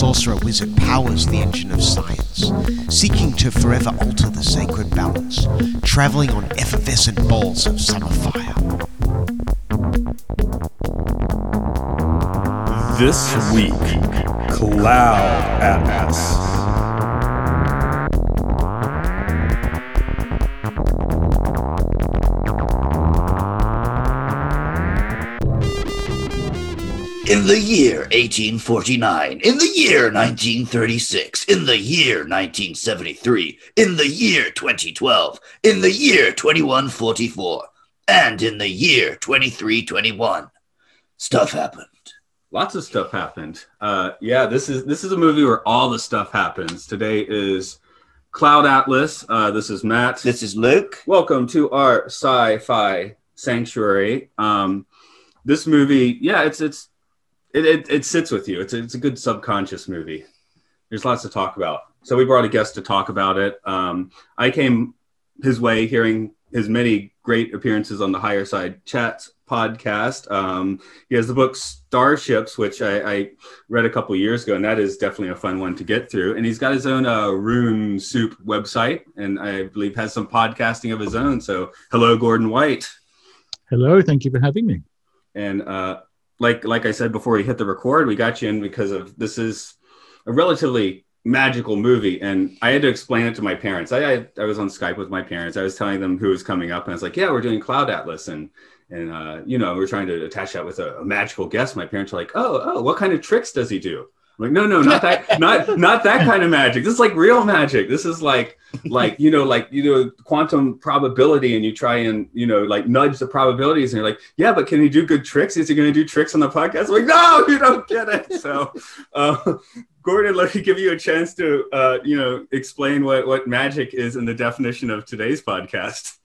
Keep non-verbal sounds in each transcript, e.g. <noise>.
sorcerer wizard powers the engine of science, seeking to forever alter the sacred balance, traveling on effervescent balls of summer fire. This week, Cloud Atlas. The year 1849, in the year 1936, in the year 1973, in the year 2012, in the year 2144, and in the year 2321, stuff happened. Lots of stuff happened. Uh, yeah, this is this is a movie where all the stuff happens. Today is Cloud Atlas. Uh, this is Matt. This is Luke. Welcome to our sci-fi sanctuary. Um, this movie, yeah, it's it's it, it, it sits with you. It's a, it's a good subconscious movie. There's lots to talk about. So we brought a guest to talk about it. Um, I came his way hearing his many great appearances on the Higher Side Chats podcast. Um, he has the book Starships, which I, I, read a couple years ago, and that is definitely a fun one to get through. And he's got his own uh, Rune Soup website, and I believe has some podcasting of his own. So, hello, Gordon White. Hello, thank you for having me. And uh, like like I said before we hit the record, we got you in because of this is a relatively magical movie. And i had to explain it to my parents. I, I, I was on skype with my parents. I was telling them who was coming up and i was like yeah we're doing cloud atlas and and uh, you know we're trying to attach that with a, a, magical guest. My parents are like oh oh what kind of tricks does he do like no no not that <laughs> not not that kind of magic. This is like real magic. This is like like you know like you know quantum probability and you try and you know like nudge the probabilities and you're like yeah but can he do good tricks? Is he going to do tricks on the podcast? I'm like no you don't get it. So uh, Gordon, let me give you a chance to, uh, you know, explain what, what magic is in the definition of today's podcast.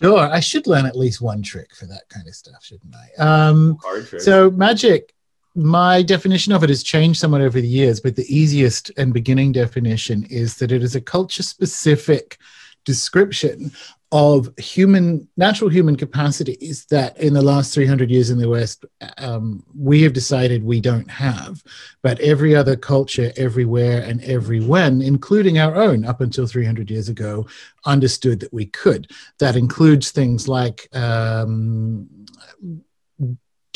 Sure, I should learn at least one trick for that kind of stuff, shouldn't I? Um, so magic, my definition of it has changed somewhat over the years, but the easiest and beginning definition is that it is a culture-specific description of human natural human capacities that in the last 300 years in the west um, we have decided we don't have. But every other culture everywhere and every when including our own up until 300 years ago understood that we could. That includes things like um,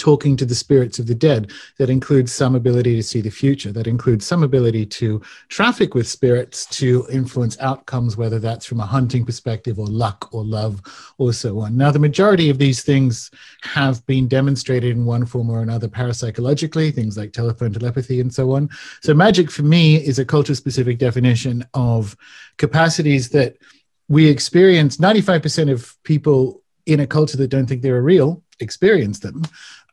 talking to the spirits of the dead. That includes some ability to see the future. That includes some ability to traffic with spirits to influence outcomes, whether that's from a hunting perspective or luck or love or so on. Now, the majority of these things have been demonstrated in one form or another parapsychologically, things like telephone telepathy and so on. So, magic for me is a culture specific definition of capacities that we experience 95% of people in a culture that don't think they're real experience them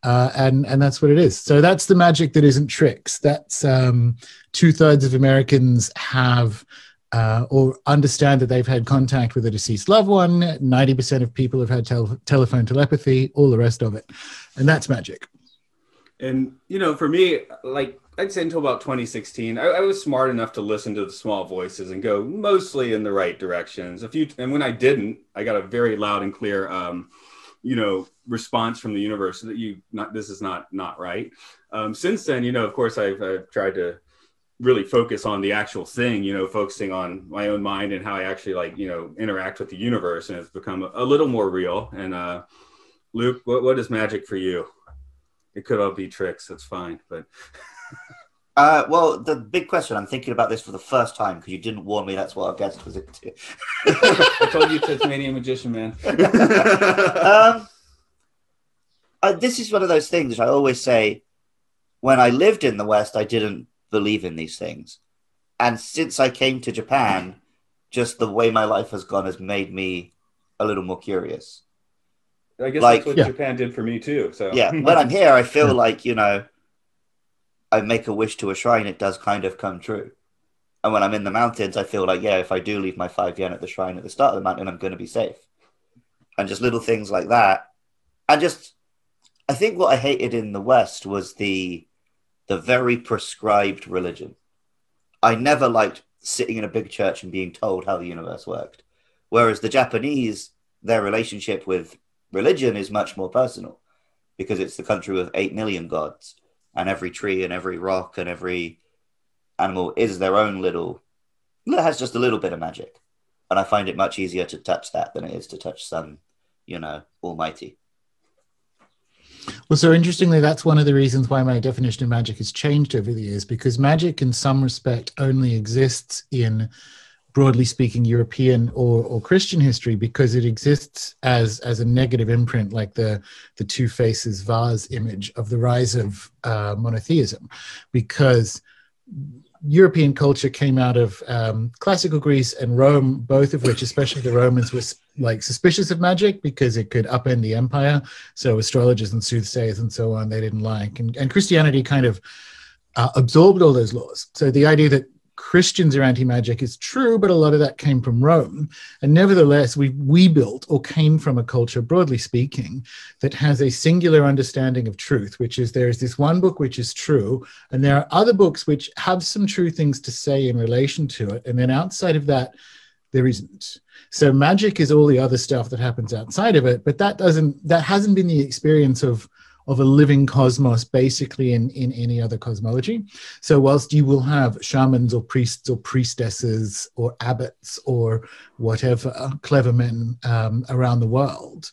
uh, and and that's what it is. So that's the magic that isn't tricks. That's um, two thirds of Americans have uh, or understand that they've had contact with a deceased loved one. Ninety percent of people have had tel- telephone telepathy. All the rest of it, and that's magic. And you know, for me, like I'd say until about 2016, I, I, was smart enough to listen to the small voices and go mostly in the right directions. A few, and when I didn't, I got a very loud and clear. Um, you know response from the universe that you not this is not not right. Um, since then you know of course I've, I've tried to really focus on the actual thing you know focusing on my own mind and how i actually like you know interact with the universe and it's become a, a little more real. And uh luke what, what is magic for you? It could all be tricks. That's fine but <laughs> Uh, well, the big question, I'm thinking about this for the first time because you didn't warn me that's what our guest was into. <laughs> I told you Tasmanian magician, man. <laughs> um, uh, this is one of those things I always say when I lived in the West, I didn't believe in these things. And since I came to Japan, just the way my life has gone has made me a little more curious. I guess like, that's what yeah. Japan did for me too. So yeah, when I'm <laughs> here, I feel like, you know, I make a wish to a shrine, it does kind of come true. And when I'm in the mountains, I feel like, yeah, if I do leave my five yen at the shrine at the start of the mountain, I'm going to be safe. And just little things like that. And just, I think what I hated in the West was the the very prescribed religion. I never liked sitting in a big church and being told how the universe worked. Whereas the Japanese, their relationship with religion is much more personal because it's the country with 8 million gods and every tree and every rock and every animal is their own little it has just a little bit of magic. And i find it much easier to touch that than it is to touch some you know almighty. Well so interestingly that's one of the reasons why my definition of magic has changed over the years because magic in some respect only exists in broadly speaking European or, or Christian history because it exists as as a negative imprint, like the the two faces vase image of the rise of uh, monotheism, because European culture came out of um, classical Greece and Rome, both of which, especially the Romans, were like suspicious of magic because it could upend the empire. So astrologers and soothsayers and so on, they didn't like, and, and Christianity kind of uh, absorbed all those laws. So the idea that Christians are anti-magic is true, but a lot of that came from Rome. And nevertheless, we we built or came from a culture, broadly speaking, that has a singular understanding of truth, which is there is this one book which is true, and there are other books which have some true things to say in relation to it. And then outside of that, there isn't. So magic is all the other stuff that happens outside of it, but that doesn't that hasn't been the experience of of a living cosmos basically in, in any other cosmology. So whilst you will have shamans or priests or priestesses or abbots or whatever clever men um, around the world,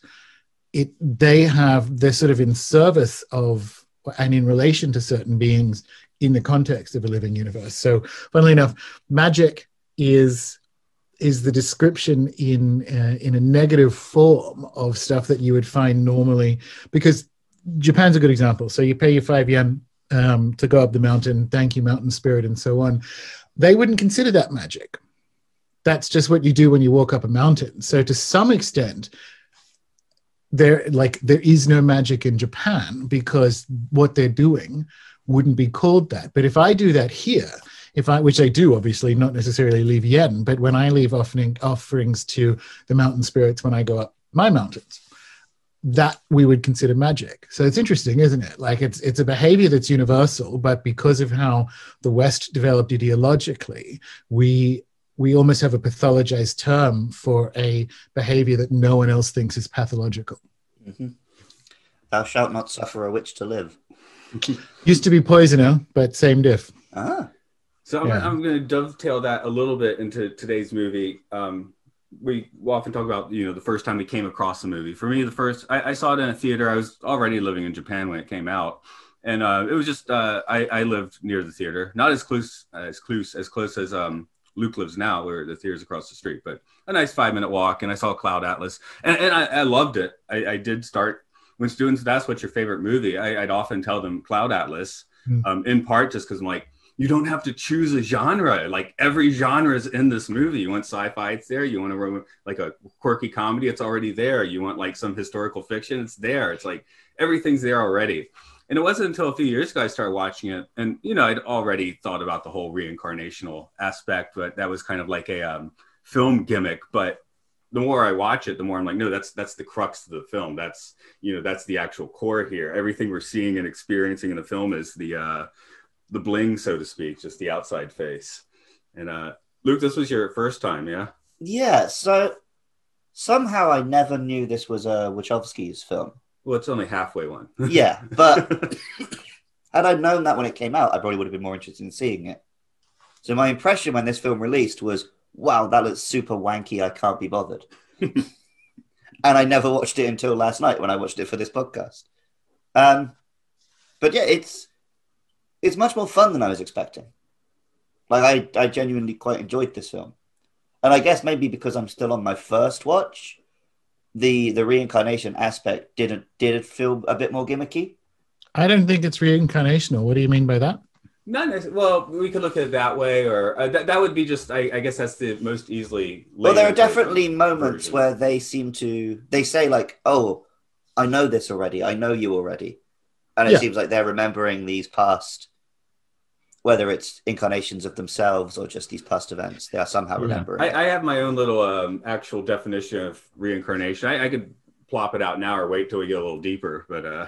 it they have they're sort of in service of and in relation to certain beings in the context of a living universe. So funnily enough, magic is is the description in uh, in a negative form of stuff that you would find normally because Japan's a good example. So you pay your five yen um, to go up the mountain, thank you, mountain spirit, and so on. They wouldn't consider that magic. That's just what you do when you walk up a mountain. So to some extent, there like there is no magic in Japan because what they're doing wouldn't be called that. But if I do that here, if I, which I do, obviously, not necessarily leave yen, but when I leave offering offerings to the mountain spirits when I go up my mountains, that we would consider magic. So it's interesting, isn't it? Like it's it's a behavior that's universal, but because of how the West developed ideologically, we we almost have a pathologized term for a behavior that no one else thinks is pathological. Mm-hmm. Thou shalt not suffer a witch to live. <laughs> Used to be poisoner, but same diff. Ah. So I'm, yeah. I'm going to dovetail that a little bit into today's movie. Um, we often talk about you know the first time we came across the movie. For me, the first I, I, saw it in a theater. I was already living in Japan when it came out, and uh, it was just uh, I, I, lived near the theater, not as close as close as close as um, Luke lives now, where the theater's across the street, but a nice five minute walk. And I saw Cloud Atlas, and, and I, I, loved it. I, I, did start when students ask what's your favorite movie. I, would often tell them Cloud Atlas, mm. um, in part just because I'm like you don't have to choose a genre. Like every genre is in this movie. You want sci-fi, it's there. You want to like a quirky comedy, it's already there. You want like some historical fiction, it's there. It's like everything's there already. And it wasn't until a few years ago I started watching it, and you know I'd already thought about the whole reincarnational aspect, but that was kind of like a um, film gimmick. But the more I watch it, the more I'm like, no, that's that's the crux of the film. That's you know that's the actual core here. Everything we're seeing and experiencing in the film is the uh, the bling, so to speak, just the outside face. And uh, Luke, this was your first time, yeah? Yeah. So somehow I never knew this was a Wachowski's film. Well, it's only halfway one. <laughs> yeah, but had I known that when it came out, I probably would have been more interested in seeing it. So my impression when this film released was, "Wow, that looks super wanky. I can't be bothered." <laughs> and I never watched it until last night when I watched it for this podcast. Um, but yeah, it's it's much more fun than I was expecting. Like I, I genuinely quite enjoyed this film, and I guess maybe because I'm still on my first watch, the the reincarnation aspect didn't did it feel a bit more gimmicky. I don't think it's reincarnational. What do you mean by that? Not necessarily. Well, we could look at it that way, or uh, that that would be just. I, I, guess that's the most easily. Well, there are definitely moments version. where they seem to. They say like, "Oh, I know this already. I know you already," and it yeah. seems like they're remembering these past whether it's incarnations of themselves or just these past events, they are somehow yeah. remembering. I, I, have my own little um, actual definition of reincarnation. I, I, could plop it out now or wait till we get a little deeper, but uh,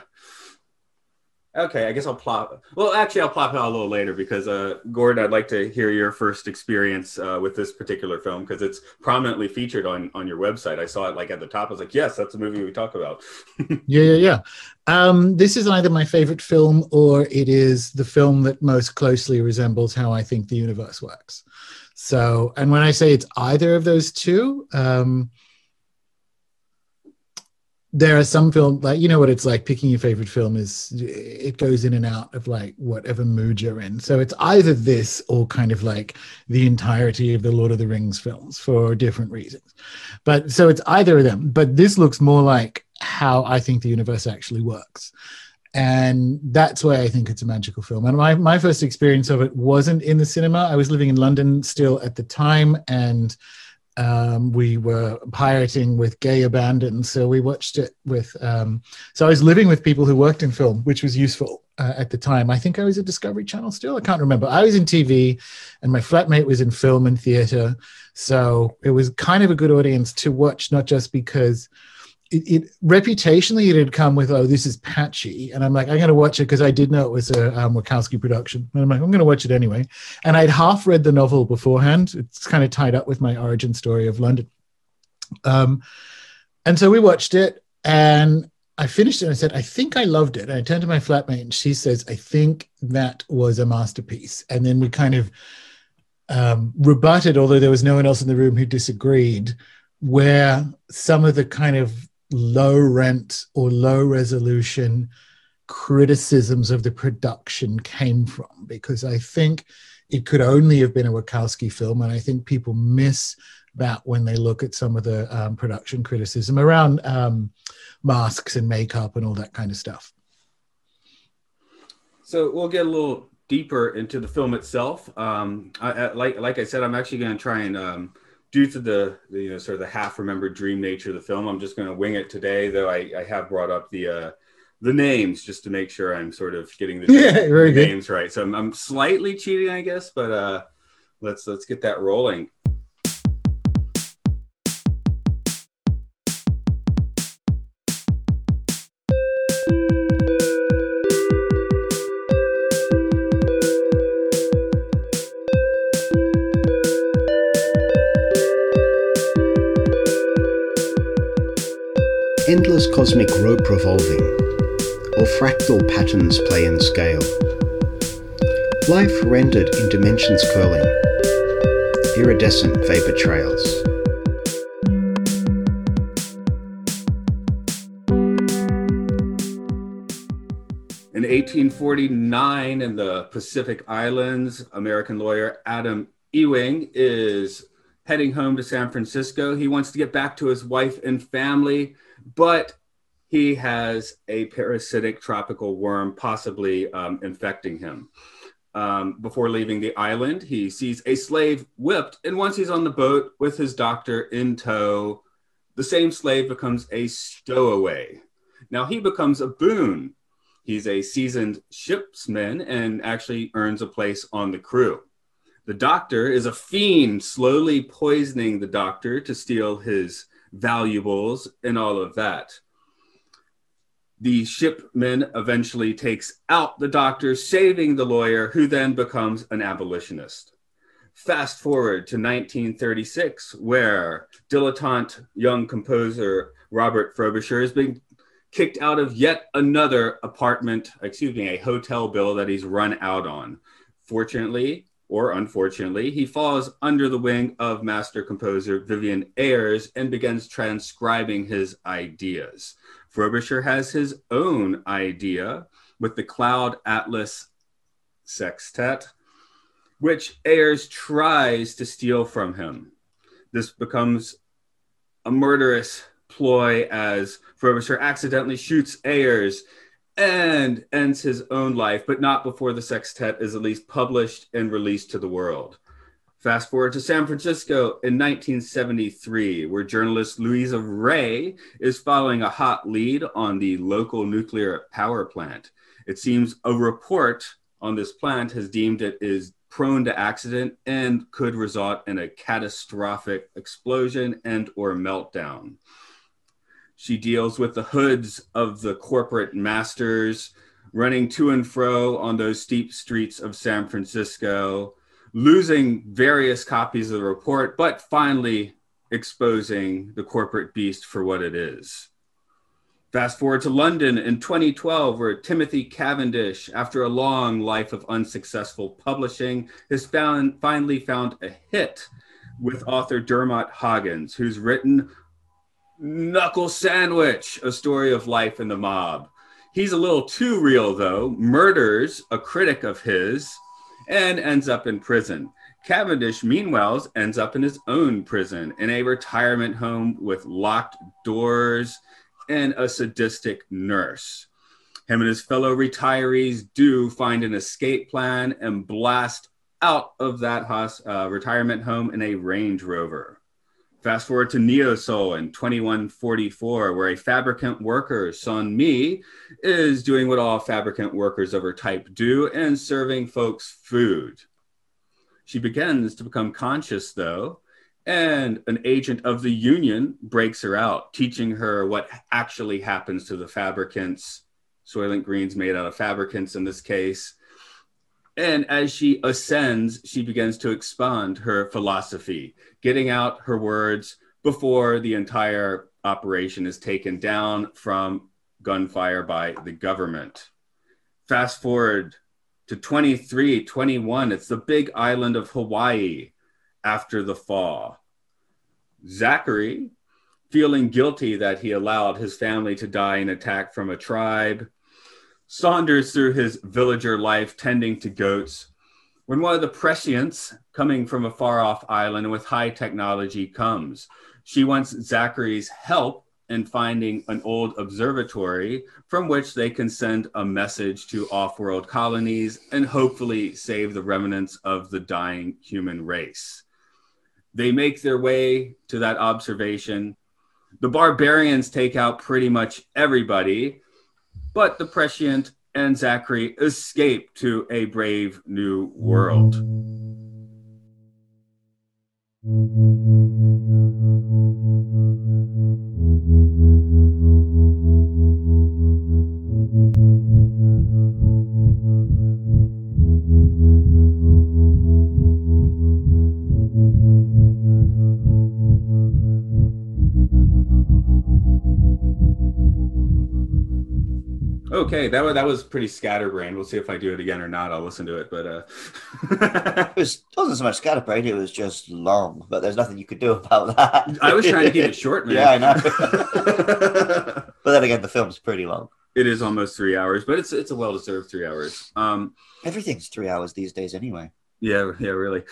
Okay, I guess I'll plop. Well, actually, I'll plop it out a little later because, uh, Gordon, I'd like to hear your first experience uh, with this particular film because it's prominently featured on on your website. I saw it like at the top. I was like, yes, that's a movie we talk about. <laughs> yeah, yeah, yeah. Um, this is either my favorite film or it is the film that most closely resembles how I think the universe works. So, and when I say it's either of those two, um, there are some films like you know what it's like picking your favorite film is it goes in and out of like whatever mood you're in. So it's either this or kind of like the entirety of the lord of the rings films for different reasons. But so it's either of them. But this looks more like how i think the universe actually works. And that's why i think it's a magical film. And my, my first experience of it wasn't in the cinema. I was living in london still at the time. And um, we were pirating with gay abandon so we watched it with um, so i was living with people who worked in film which was useful uh, at the time. I think i was at discovery channel still? I can't remember. I was in tv and my flatmate was in film and theater. So it was kind of a good audience to watch not just because it, it, reputationally it had come with oh this is patchy. And i'm like i'm going to watch it because i did know it was a um, wachowski production. And i'm like i'm going to watch it anyway. And i'd half read the novel beforehand. It's kind of tied up with my origin story of london. Um, and so we watched it and i finished it and i said i think i loved it. And i turned to my flatmate and she says i think that was a masterpiece. And then we kind of um, rebutted although there was no one else in the room who disagreed where some of the kind of low rent or low resolution criticisms of the production came from because I think it could only have been a Wachowski film, and I think people miss that when they look at some of the um, production criticism around um, masks and makeup and all that kind of stuff. So we'll get a little deeper into the film itself. Um, I, I, like like I said, I'm actually going to try and um, due to the, the, you know sort of the half remembered dream nature of the film, I'm just going to wing it today. Though I, I have brought up the uh, the names just to make sure I'm sort of getting the, <laughs> yeah, the names right. So I'm, I'm, slightly cheating, I guess, but uh, let's let's get that rolling. Cosmic rope revolving, or fractal patterns play in scale. Life rendered in dimensions curling, iridescent vapor trails. In 1849, in the Pacific Islands, American lawyer Adam Ewing is heading home to San Francisco. He wants to get back to his wife and family but he has a parasitic tropical worm possibly um, infecting him. Um, before leaving the island, he sees a slave whipped, and once he's on the boat with his doctor in tow, the same slave becomes a stowaway. Now he becomes a boon. He's a seasoned shipsman and actually earns a place on the crew. The doctor is a fiend, slowly poisoning the doctor to steal his valuables, and all of that. The shipman eventually takes out the doctor, saving the lawyer, who then becomes an abolitionist. Fast forward to 1936, where dilettante young composer Robert Frobisher has been kicked out of yet another apartment, excuse me, a hotel bill that he's run out on. Fortunately, or unfortunately, he falls under the wing of master composer Vyvyan Ayrs and begins transcribing his ideas. Frobisher has his own idea with the Cloud Atlas Sextet, which Ayrs tries to steal from him. This becomes a murderous ploy as Frobisher accidentally shoots Ayrs and ends his own life, but not before the sextet is at least published and released to the world. Fast forward to San Francisco in 1973, where journalist Luisa Rey is following a hot lead on the local nuclear power plant. It seems a report on this plant has deemed it is prone to accident and could result in a catastrophic explosion and or meltdown. She deals with the hoods of the corporate masters running to and fro on those steep streets of San Francisco, losing various copies of the report, but finally exposing the corporate beast for what it is. Fast forward to London in 2012, where Timothy Cavendish, after a long life of unsuccessful publishing, has found, finally found a hit with author Dermot Hoggins, who's written Knuckle Sandwich, a story of life in the mob. He's a little too real, though, murders a critic of his and ends up in prison. Cavendish, meanwhile, ends up in his own prison in a retirement home with locked doors and a sadistic nurse. Him and his fellow retirees do find an escape plan and blast out of that hos- uh, retirement home in a Range Rover. Fast forward to Neo Seoul in 2144, where a fabricant worker, Sonmi, is doing what all fabricant workers of her type do and serving folks food. She begins to become conscious, though, and an agent of the union breaks her out, teaching her what actually happens to the fabricants, Soylent Greens made out of fabricants in this case. And as she ascends, she begins to expand her philosophy, getting out her words before the entire operation is taken down from gunfire by the government. Fast forward to 23, 21, it's the big island of Hawaii after the fall. Zachary, feeling guilty that he allowed his family to die in attack from a tribe, saunders through his villager life tending to goats when one of the prescients coming from a far off island with high technology comes. She wants Zachary's help in finding an old observatory from which they can send a message to off world colonies and hopefully save the remnants of the dying human race. They make their way to that observation. The barbarians take out pretty much everybody, but the prescient and Zachary escape to a brave new world. Okay, that was that was pretty scatterbrained. We'll see if I do it again or not. I'll listen to it, but uh <laughs> it was wasn't so much scatterbrained, it was just long, but there's nothing you could do about that. I was trying to keep it <laughs> short, man. yeah, I know. <laughs> but then again, the film's pretty long. It is almost three hours, but it's it's a well deserved three hours. Um Everything's three hours these days anyway. Yeah, yeah, really.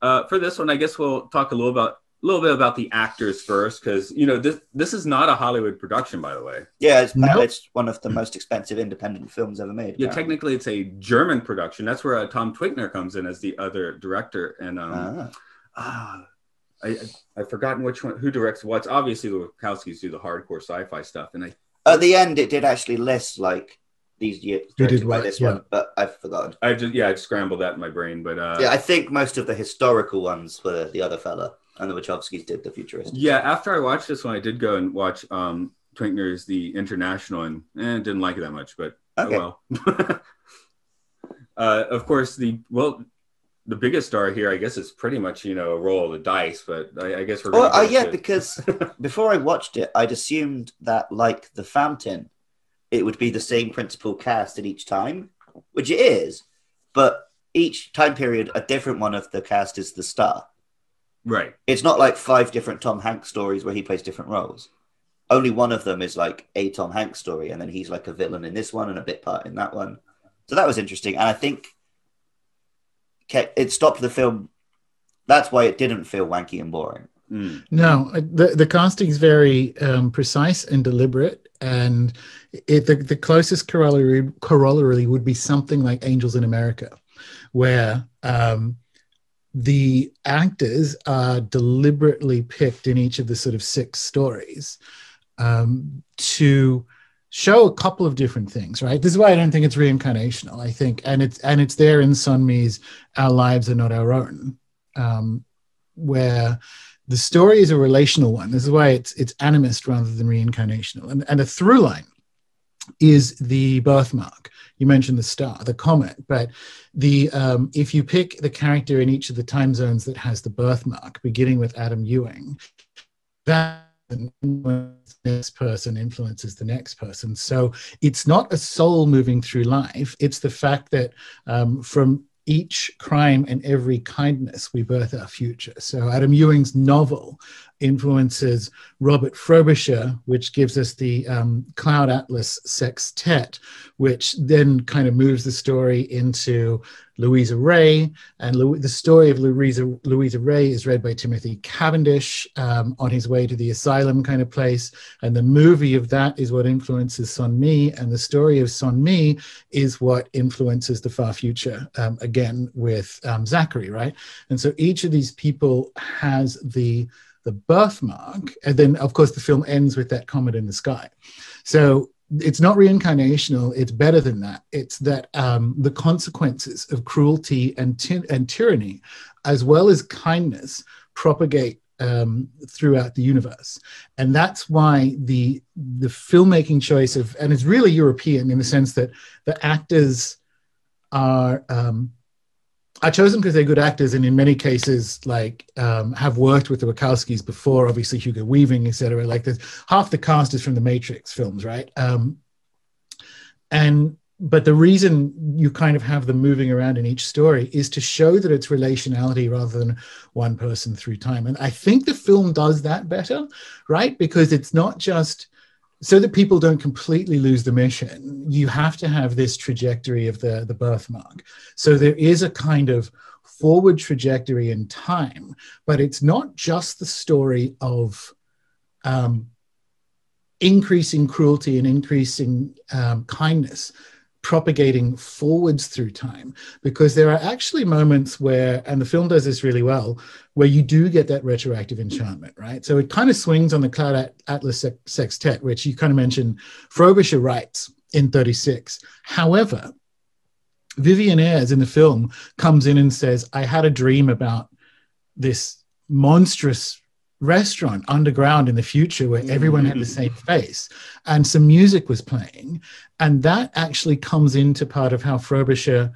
uh, for this one, I guess we'll talk a little about a little bit about the actors first, because you know this this is not a Hollywood production, by the way. Yeah, it's, nope. it's one of the most expensive independent films ever made. Yeah, technically it's a German production. That's where uh, Tom Tykwer comes in as the other director, and um, ah. uh, I I've forgotten which one who directs what's. Obviously, the Wachowskis do the hardcore sci-fi stuff, and I at the end it did actually list like these years directed by this yeah. one, but I've forgotten. I just yeah, I scrambled that in my brain, but uh, yeah, I think most of the historical ones were the other fella and the Wachowskis did the futuristic. Yeah, after I watched this one, I did go and watch um, Tykwer's The International, and eh, didn't like it that much, but oh okay. oh well. <laughs> uh, of course, the well, the biggest star here, I guess, is pretty much you know a roll of the dice, but I, I guess we're. Oh, uh, yeah, because <laughs> before I watched it, I'd assumed that like The Fountain, it would be the same principal cast at each time, which it is, but each time period, a different one of the cast is the star. Right. It's not like five different Tom Hanks stories where he plays different roles. Only one of them is like a Tom Hanks story, and then he's like a villain in this one and a bit part in that one. So that was interesting, and I think it stopped the film. That's why it didn't feel wanky and boring. Mm. No, the the casting is very um, precise and deliberate, and it, the the closest corollary corollary would be something like Angels in America, where um, the actors are deliberately picked in each of the sort of six stories um, to show a couple of different things, right? This is why I don't think it's reincarnational. I think, and it's and it's there in Sonmi's "Our Lives Are Not Our Own," um, where the story is a relational one. This is why it's it's animist rather than reincarnational, and and a through line is the birthmark. You mentioned the star, the comet, but the um, if you pick the character in each of the time zones that has the birthmark, beginning with Adam Ewing, that this person influences the next person. So it's not a soul moving through life. It's the fact that um, from each crime and every kindness we birth our future. So Adam Ewing's novel influences Robert Frobisher, which gives us the um, Cloud Atlas Sextet, which then kind of moves the story into Luisa Rey. And Lu- the story of Luisa, Luisa Rey is read by Timothy Cavendish um, on his way to the asylum kind of place. And the movie of that is what influences Sonmi. And the story of Sonmi is what influences the far future, um, again, with um, Zachary, right? And so each of these people has the the birthmark, and then of course the film ends with that comet in the sky. So it's not reincarnational. It's better than that. It's that um, the consequences of cruelty and, ty- and tyranny as well as kindness propagate um, throughout the universe. And that's why the the filmmaking choice of and it's really european in the sense that the actors are um, I chose them because they're good actors, and in many cases, like um, have worked with the Wachowskis before. Obviously, Hugo Weaving, etc. Like, there's half the cast is from the Matrix films, right? Um, and but the reason you kind of have them moving around in each story is to show that it's relationality rather than one person through time. And I think the film does that better, right? Because it's not just so that people don't completely lose the mission, you have to have this trajectory of the, the birthmark. So there is a kind of forward trajectory in time, but it's not just the story of um, increasing cruelty and increasing um, kindness propagating forwards through time because there are actually moments where and the film does this really well where you do get that retroactive enchantment right? So it kind of swings on the cloud atlas sextet which you kind of mentioned frobisher writes in 36 however Vyvyan Ayrs in the film comes in and says i had a dream about this monstrous restaurant underground in the future where everyone had the mm. same face. And some music was playing. And that actually comes into part of how frobisher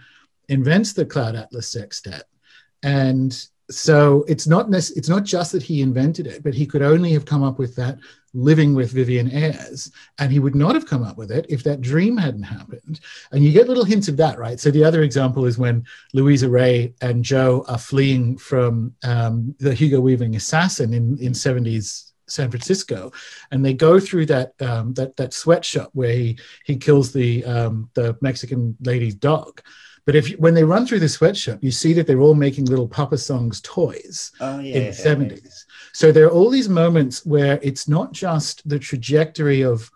invents the cloud atlas sextet. And so it's not it's not just that he invented it but he could only have come up with that living with Vyvyan Ayrs. And he would not have come up with it if that dream hadn't happened. And you get little hints of that, right? So the other example is when Luisa Rey and Joe are fleeing from um, the Hugo Weaving assassin in, in 70s San Francisco, and they go through that um, that that sweatshop where he he kills the um, the Mexican lady's dog. But if when they run through the sweatshop, you see that they're all making little Papa Songs toys oh, yeah, in the seventies. Yeah. So there are all these moments where it's not just the trajectory of,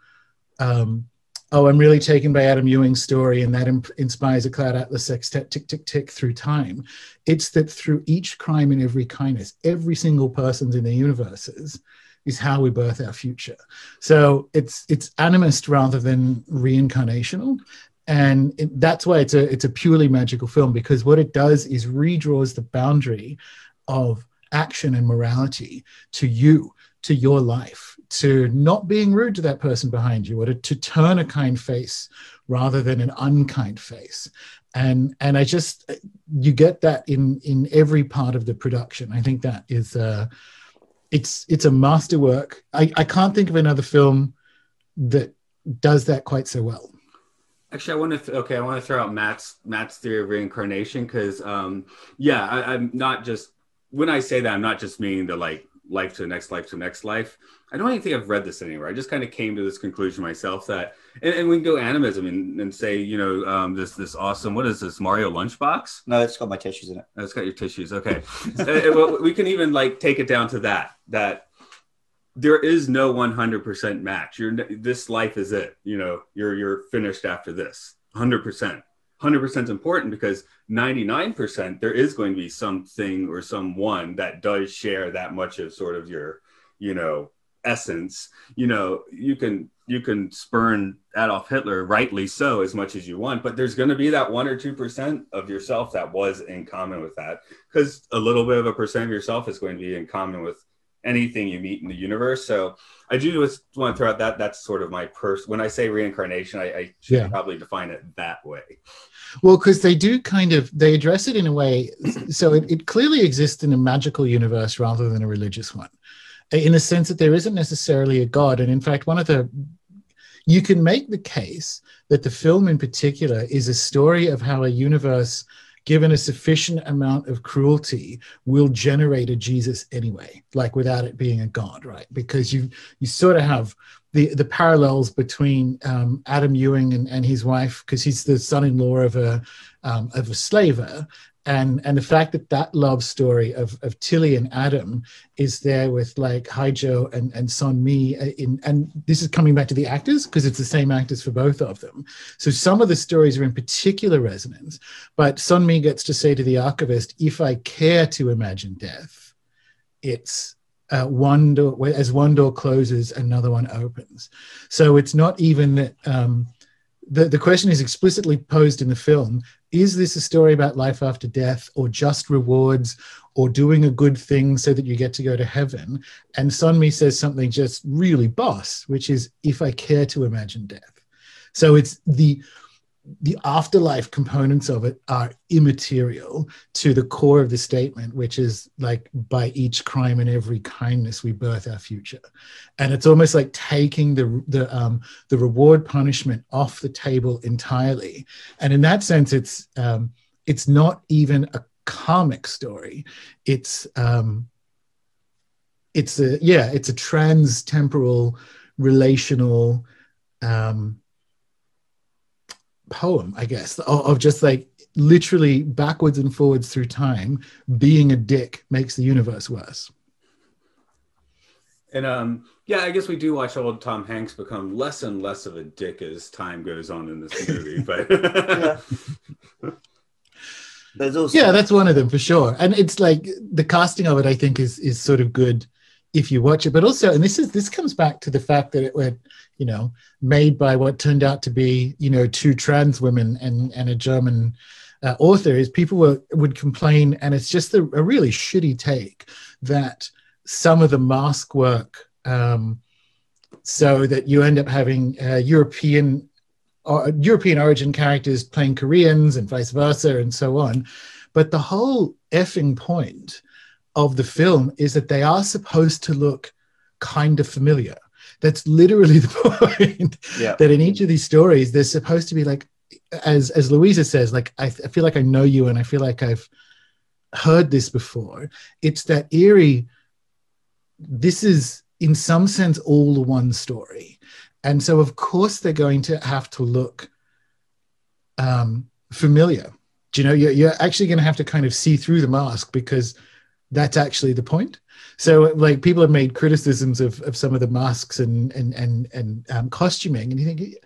um, oh, I'm really taken by Adam Ewing's story, and that imp- inspires a Cloud Atlas sextet, tick tick tick through time. It's that through each crime and every kindness, every single person's in the universes is how we birth our future. So it's it's animist rather than reincarnational, and it, that's why it's a it's a purely magical film because what it does is redraws the boundary of action and morality to you to your life to not being rude to that person behind you or to, to turn a kind face rather than an unkind face. And and i just you get that in in every part of the production. I think that is uh it's it's a masterwork. I i can't think of another film that does that quite so well Actually, I want to. Th- okay, I want to throw out Matt's Matt's theory of reincarnation because, um, yeah, I, I'm not just when I say that, I'm not just meaning the like life to the next life to the next life. I don't even think I've read this anywhere. I just kind of came to this conclusion myself that, and, and we can go animism and, and say, you know, um, this this awesome. What is this Mario lunchbox? No, it's got my tissues in it. Oh, it's got your tissues. Okay, <laughs> uh, well, we can even like take it down to that. That there is no 100% match. You're this life is it. You know, you're you're finished after this. 100%. 100% is important because 99% there is going to be something or someone that does share that much of sort of your, you know, essence. You know, you can you can spurn Adolf Hitler, rightly so, as much as you want, but there's going to be that one or two percent of yourself that was in common with that, because a little bit of a percent of yourself is going to be in common with anything you meet in the universe. So I do just want to throw out that that's sort of my person. When I say reincarnation, I, I should yeah. probably define it that way. Well, because they do kind of they address it in a way, so it, it clearly exists in a magical universe rather than a religious one, in the sense that there isn't necessarily a god. And in fact, one of the you can make the case that the film in particular is a story of how a universe given a sufficient amount of cruelty, will generate a Jesus anyway, like without it being a God, right? Because you you sort of have the the parallels between um, Adam Ewing and, and his wife, because he's the son-in-law of a um, of a slaver, and and the fact that that love story of of Tilly and Adam is there with like Hae-Joo and and Sonmi uh, in and this is coming back to the actors because it's the same actors for both of them. So some of the stories are in particular resonance, but Sonmi gets to say to the archivist, "If I care to imagine death, it's." Uh, one door as one door closes another one opens so it's not even that um, the, the question is explicitly posed in the film is this a story about life after death or just rewards or doing a good thing so that you get to go to heaven? And Sonmi says something just really boss, which is if I care to imagine death. So it's the the afterlife components of it are immaterial to the core of the statement, which is like by each crime and every kindness we birth our future, and it's almost like taking the the um, the reward punishment off the table entirely. And in that sense, it's um, it's not even a comic story; it's um, it's a yeah, it's a trans temporal relational. Um, poem, I guess, of, of just like literally backwards and forwards through time, being a dick makes the universe worse. And um, yeah, I guess we do watch old Tom Hanks become less and less of a dick as time goes on in this movie. <laughs> But yeah. There's also yeah, that's one of them for sure. And it's like the casting of it, I think, is is sort of good if you watch it. But also, and this is this comes back to the fact that it went you know, made by what turned out to be, you know, two trans women and, and a German uh, author, is people were, would complain, and it's just a, a really shitty take that some of the mask work, um, so that you end up having uh, European uh, European origin characters playing Koreans and vice versa and so on. But the whole effing point of the film is that they are supposed to look kind of familiar. That's literally <laughs> the point. Yeah. that in each of these stories, there's supposed to be like, as as Luisa says, like I, I feel like I know you, and I feel like I've heard this before. It's that eerie. This is in some sense all one story, and so of course they're going to have to look um, familiar. Do you know you're, you're actually going to have to kind of see through the mask because that's actually the point. So like people have made criticisms of, of some of the masks and and and and um, costuming, and you think,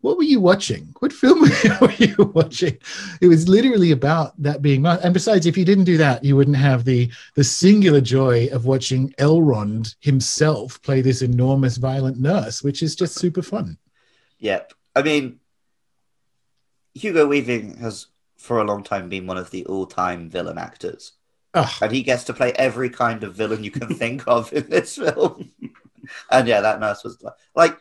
what were you watching? What film <laughs> were you watching? It was literally about that being. And besides, if you didn't do that, you wouldn't have the the singular joy of watching Elrond himself play this enormous violent nurse, which is just super fun. Yep, I mean, Hugo Weaving has for a long time been one of the all-time villain actors. Ugh. and he gets to play every kind of villain you can think of in this film. and yeah, that nurse was like,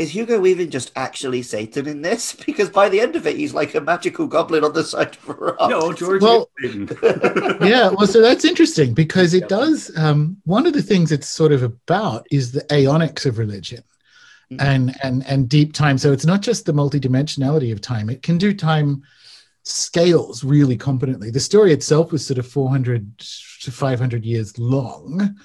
is Hugo Weaving just actually Satan in this? <laughs> Because by the end of it, he's like a magical goblin on the side of a rock. No, George. Well, <laughs> yeah, well, so that's interesting because it does. Um, one of the things it's sort of about is the aeonics of religion. Mm-hmm. And and and deep time. So it's not just the multidimensionality of time. It can do time scales really competently. The story itself was sort of 400 to 500 years long.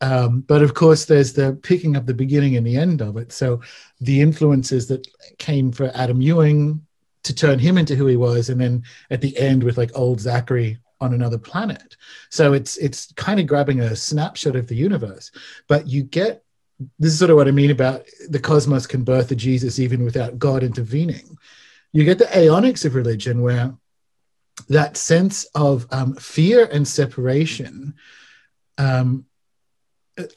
Um, but of course, there's the picking up the beginning and the end of it. So the influences that came for Adam Ewing to turn him into who he was, and then at the end with like old Zachary on another planet. So it's it's kind of grabbing a snapshot of the universe. But you get this is sort of what I mean about the cosmos can birth a Jesus even without God intervening you get the aeonics of religion where that sense of um, fear and separation um,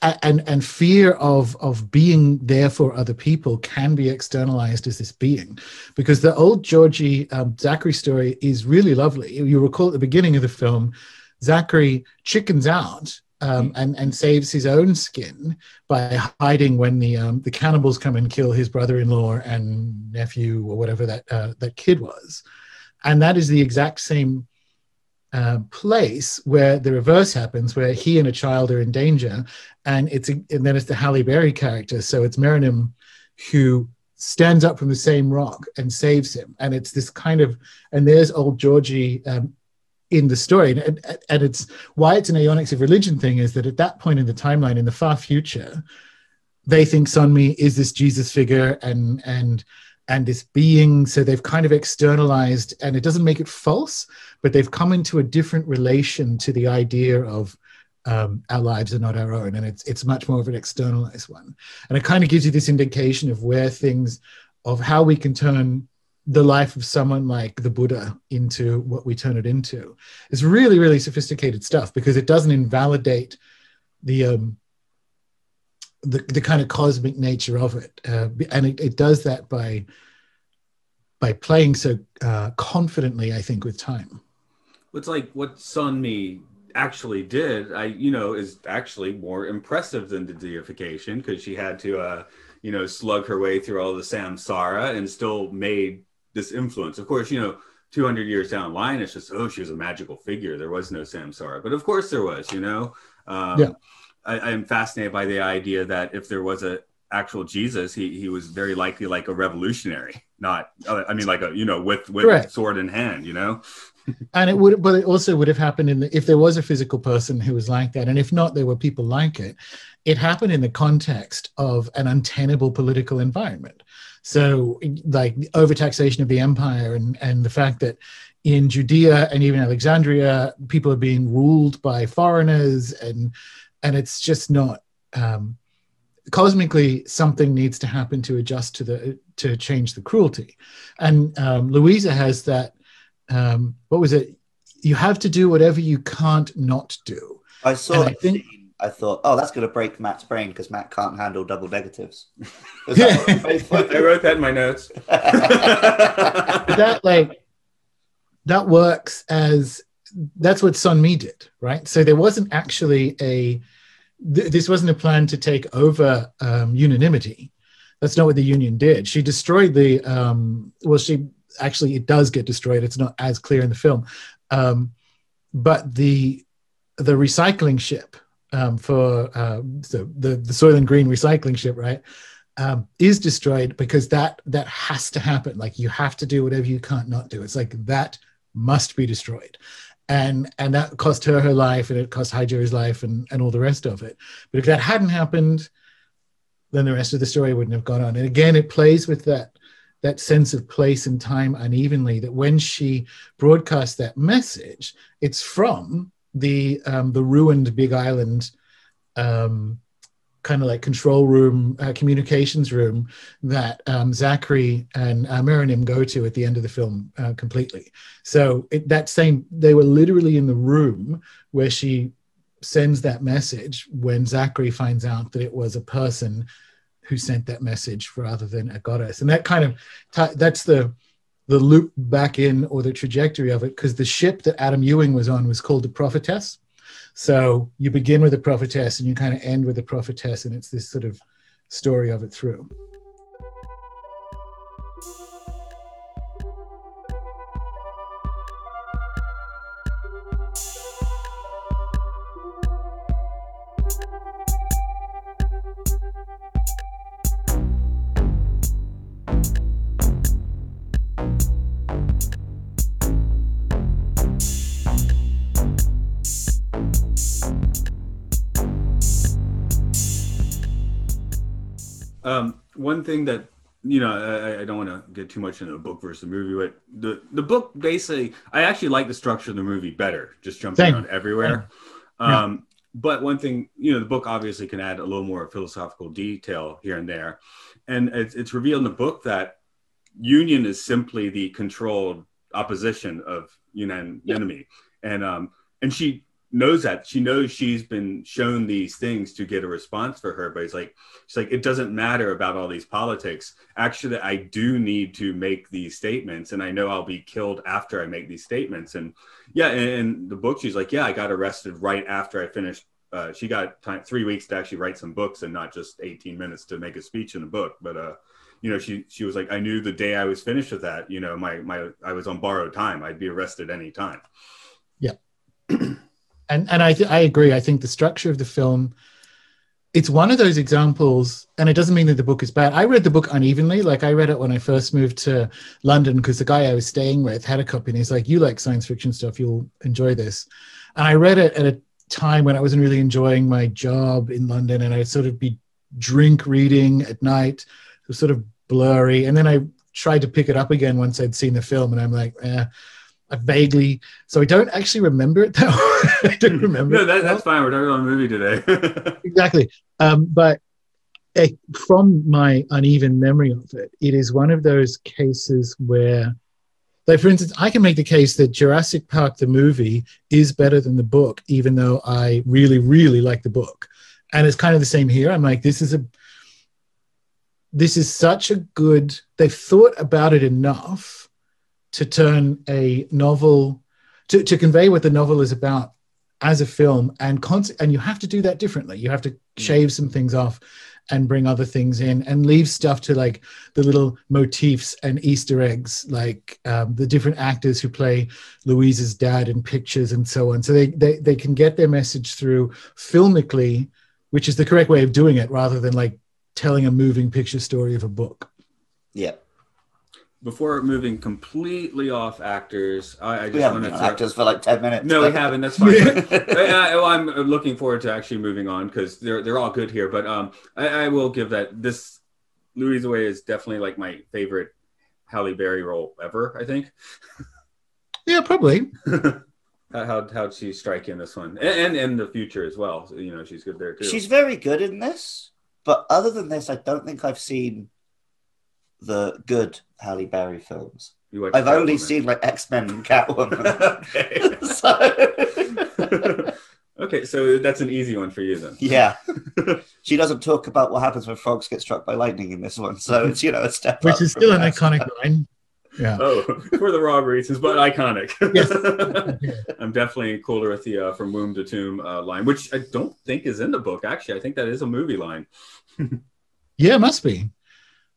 and and fear of of being there for other people can be externalized as this being. Because the old georgie um, zachary story is really lovely. You recall at the beginning of the film zachary chickens out um, and and saves his own skin by hiding when the um, the cannibals come and kill his brother-in-law and nephew or whatever that uh, that kid was, and that is the exact same uh, place where the reverse happens, where he and a child are in danger, and it's a, and then it's the Halle Berry character, so it's Meronym who stands up from the same rock and saves him, and it's this kind of and there's old Georgie um, in the story. And, and it's why it's an aeonics of religion thing is that at that point in the timeline, in the far future, they think Sonmi is this Jesus figure and and and this being. So they've kind of externalized, and it doesn't make it false, but they've come into a different relation to the idea of um, our lives are not our own, and it's it's much more of an externalized one. And it kind of gives you this indication of where things, of how we can turn the life of someone like the Buddha into what we turn it into. It's really, really sophisticated stuff because it doesn't invalidate the um, the, the kind of cosmic nature of it, uh, and it, it does that by by playing so uh, confidently. I think with time. It's like what Sonmi actually did. I you know is actually more impressive than the deification because she had to. Uh, you know, slug her way through all the samsara and still made this influence. Of course, you know, 200 years down the line, it's just, oh, she was a magical figure. There was no Samsara. But of course there was, you know. Um, yeah. I, am fascinated by the idea that if there was a actual Jesus, he, he was very likely like a revolutionary, not, uh, I mean, like a, you know, with, with Correct. sword in hand, you know? <laughs> and it would, but it also would have happened in the, if there was a physical person who was like that. And if not, there were people like it. It happened in the context of an untenable political environment so, like the overtaxation of the empire and, and the fact that in Judea and even Alexandria, people are being ruled by foreigners, and and it's just not um, cosmically something needs to happen to adjust to the to change the cruelty. And um, Luisa has that. Um, what was it? You have to do whatever you can't not do. I saw. I think I thought, oh, that's going to break Matt's brain because Matt can't handle double negatives. <laughs> <laughs> I wrote that in my notes. <laughs> that like that works as that's what Sonmi did, right? So there wasn't actually a th- this wasn't a plan to take over um, unanimity. That's not what the union did. She destroyed the um, well, she actually it does get destroyed. It's not as clear in the film, um, but the the recycling ship um, for uh, so the, the Soylent Green recycling ship, right, um, is destroyed because that that has to happen. Like you have to do whatever you can't not do. It's like that must be destroyed, and and that cost her her life, and it cost Haidari's life, and and all the rest of it. But if that hadn't happened, then the rest of the story wouldn't have gone on. And again, it plays with that that sense of place and time unevenly. That when she broadcasts that message, it's from the um, the ruined Big Island um, kind of like control room, uh, communications room that um, Zachry and uh, go to at the end of the film uh, completely. So it, that same, they were literally in the room where she sends that message when Zachry finds out that it was a person who sent that message rather than a goddess. And that kind of, t- that's the, the loop back in or the trajectory of it because the ship that Adam Ewing was on was called the Prophetess. So you begin with the Prophetess and you kind of end with the Prophetess, and it's this sort of story of it through. One thing that you know, I, I don't want to get too much into the book versus the movie, but the the book basically, I actually like the structure of the movie better, just jumping Same. around everywhere. Yeah. Um, but one thing, you know, the book obviously can add a little more philosophical detail here and there, and it's, it's revealed in the book that union is simply the controlled opposition of unanimity, yeah. and um, and she knows that. She knows she's been shown these things to get a response for her but it's like she's like it doesn't matter about all these politics. Actually i do need to make these statements and i know i'll be killed after i make these statements. And yeah in, the book she's like yeah i got arrested right after i finished uh, she got time, three weeks to actually write some books and not just 18 minutes to make a speech in a book. But uh you know she she was like i knew the day i was finished with that you know my my i was on borrowed time. I'd be arrested any time yeah <clears throat> and and I th- I agree. I think the structure of the film it's one of those examples, and it doesn't mean that the book is bad. I read the book unevenly. Like I read it when I first moved to London because the guy I was staying with had a copy, and he's like, "You like science fiction stuff? You'll enjoy this." And I read it at a time when I wasn't really enjoying my job in London, and I'd sort of be drink reading at night. It was sort of blurry, and then I tried to pick it up again once I'd seen the film, and I'm like, eh, I vaguely, so I don't actually remember it <laughs> though. I don't remember. no, that, that's fine. We're talking about a movie today. <laughs> exactly. Um, but uh, from my uneven memory of it, it is one of those cases where, like, for instance, I can make the case that Jurassic Park, the movie, is better than the book, even though I really, really like the book. And it's kind of the same here. I'm like, this is a, this is such a good, they've thought about it enough to turn a novel to, to convey what the novel is about as a film and con- and you have to do that differently. You have to mm. shave some things off and bring other things in and leave stuff to like the little motifs and easter eggs like um, the different actors who play Luisa's dad in pictures and so on. So they, they they can get their message through filmically which is the correct way of doing it rather than like telling a moving picture story of a book. Yeah before moving completely off actors, I, I just we haven't been to actors for like ten minutes. No, we <laughs> haven't. That's fine. <laughs> But, I, well, I'm looking forward to actually moving on because they're they're all good here. But um, I, I will give that this Luisa Rey is definitely like my favorite Halle Berry role ever. I think. Yeah, probably. <laughs> how how she strike in this one, and, and in the future as well. So, you know, she's good there too. She's very good in this, but other than this, I don't think I've seen the good Halle Berry films. I've Catwoman. only seen like X Men and Catwoman. <laughs> okay. <laughs> <laughs> okay, so that's an easy one for you then. Yeah, she doesn't talk about what happens when frogs get struck by lightning in this one, so it's you know a step. Which is still an iconic line. Yeah. Oh, for the wrong reasons, but iconic. Yes. I'm definitely cooler with the uh, from womb to tomb uh, line, which I don't think is in the book. Actually, I think that is a movie line. yeah, it must be.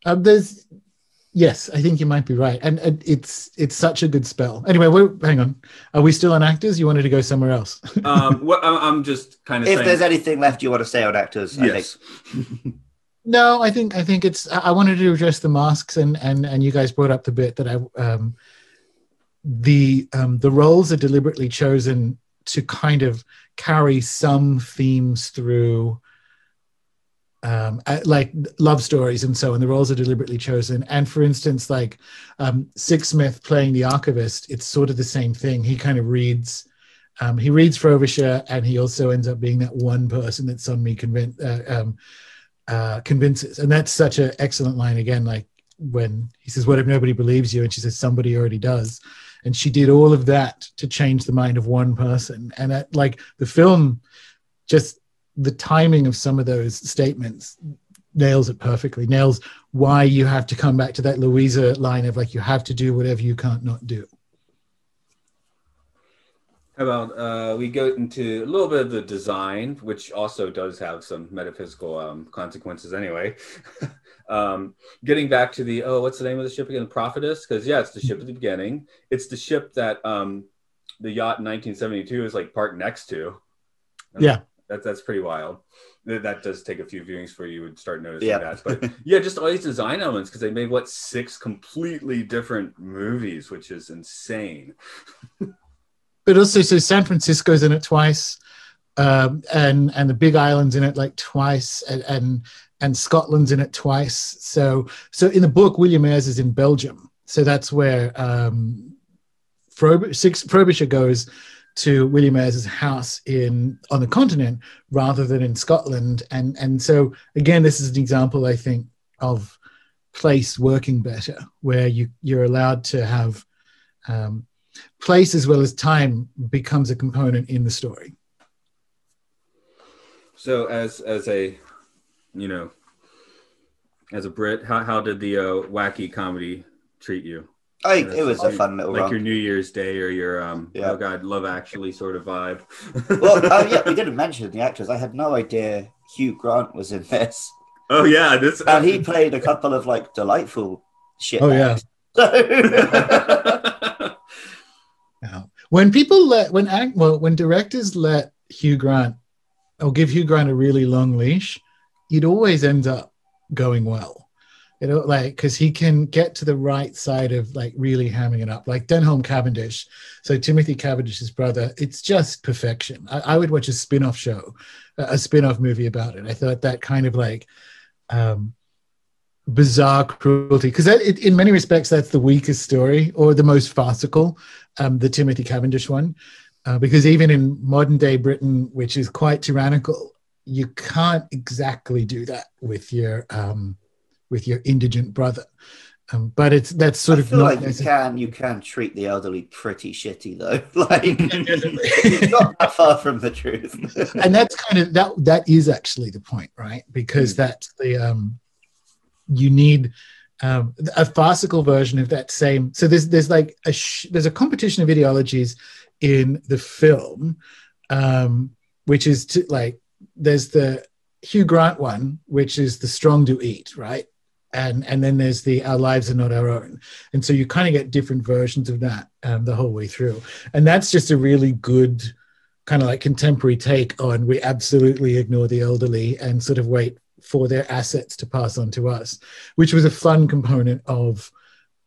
Um, there's yes, I think you might be right, and, and it's it's such a good spell. Anyway, we're, hang on. Are we still on actors? You wanted to go somewhere else? <laughs> um, well, I'm just kind of. If saying... there's anything left you want to say on actors, yes. I no, I think I think it's. I wanted to address the masks, and and and you guys brought up the bit that I um, the um, the roles are deliberately chosen to kind of carry some themes through um, uh, like love stories and so on. The roles are deliberately chosen. And for instance, like um, Sixsmith playing the archivist, it's sort of the same thing. He kind of reads, um, he reads Frobisher, and he also ends up being that one person that Sonmi convin- uh, um, uh, convinces. And that's such an excellent line again. Like when he says, "What if nobody believes you?" and she says, "Somebody already does." And she did all of that to change the mind of one person. And that, like the film, just the timing of some of those statements nails it perfectly nails why you have to come back to that Luisa line of like you have to do whatever you can't not do. How about uh, we go into a little bit of the design which also does have some metaphysical um, consequences anyway. <laughs> Um, getting back to the oh what's the name of the ship again? The prophetess? Because yeah it's the ship at the beginning. It's the ship that um, the yacht in 1972 is like parked next to. Yeah that's that's pretty wild. That does take a few viewings for you would start noticing yeah. that. But <laughs> yeah, just all these design elements because they made what six completely different movies, which is insane. <laughs> but also, so San Francisco's in it twice, um, and and the Big Island's in it like twice, and, and and Scotland's in it twice. So so in the book, Vyvyan Ayrs is in Belgium, so that's where um, Frob- Six Frobisher goes to Vyvyan Ayrs's house in on the continent rather than in Scotland. And and so again, this is an example, I think, of place working better, where you you're allowed to have um, place as well as time becomes a component in the story. So as as a, you know, as a Brit, how how did the uh, wacky comedy treat you? I, it was a fun little like run. your New Year's Day or your um Yeah. oh god Love Actually sort of vibe. well, oh yeah, <laughs> we didn't mention the actors. I had no idea Hugh Grant was in this, oh yeah, this and he played a couple of like delightful shit. Oh, yeah. <laughs> So, <laughs> Yeah. When people let when act well when directors let Hugh Grant or give Hugh Grant a really long leash, it always ends up going well. You know, like because he can get to the right side of like really hamming it up, like Denholm Cavendish. So Timothy Cavendish's brother, it's just perfection. I, I would watch a spin-off show, a spin-off movie about it. I thought that kind of like um bizarre cruelty because in many respects that's the weakest story or the most farcical um, the Timothy Cavendish one, uh, because even in modern day Britain, which is quite tyrannical, you can't exactly do that with your um, with your indigent brother. Um, but it's that's sort I of like you can you can treat the elderly pretty shitty though. <laughs> Like <laughs> not that far from the truth. and that's kind of that that is actually the point right because that's the um you need um a farcical version of that same so there's there's like a sh- there's a competition of ideologies in the film um which is to like there's the hugh grant one which is the strong do eat right and and then there's the our lives are not our own. And so you kind of get different versions of that um, the whole way through. And that's just a really good kind of like contemporary take on we absolutely ignore the elderly and sort of wait for their assets to pass on to us, which was a fun component of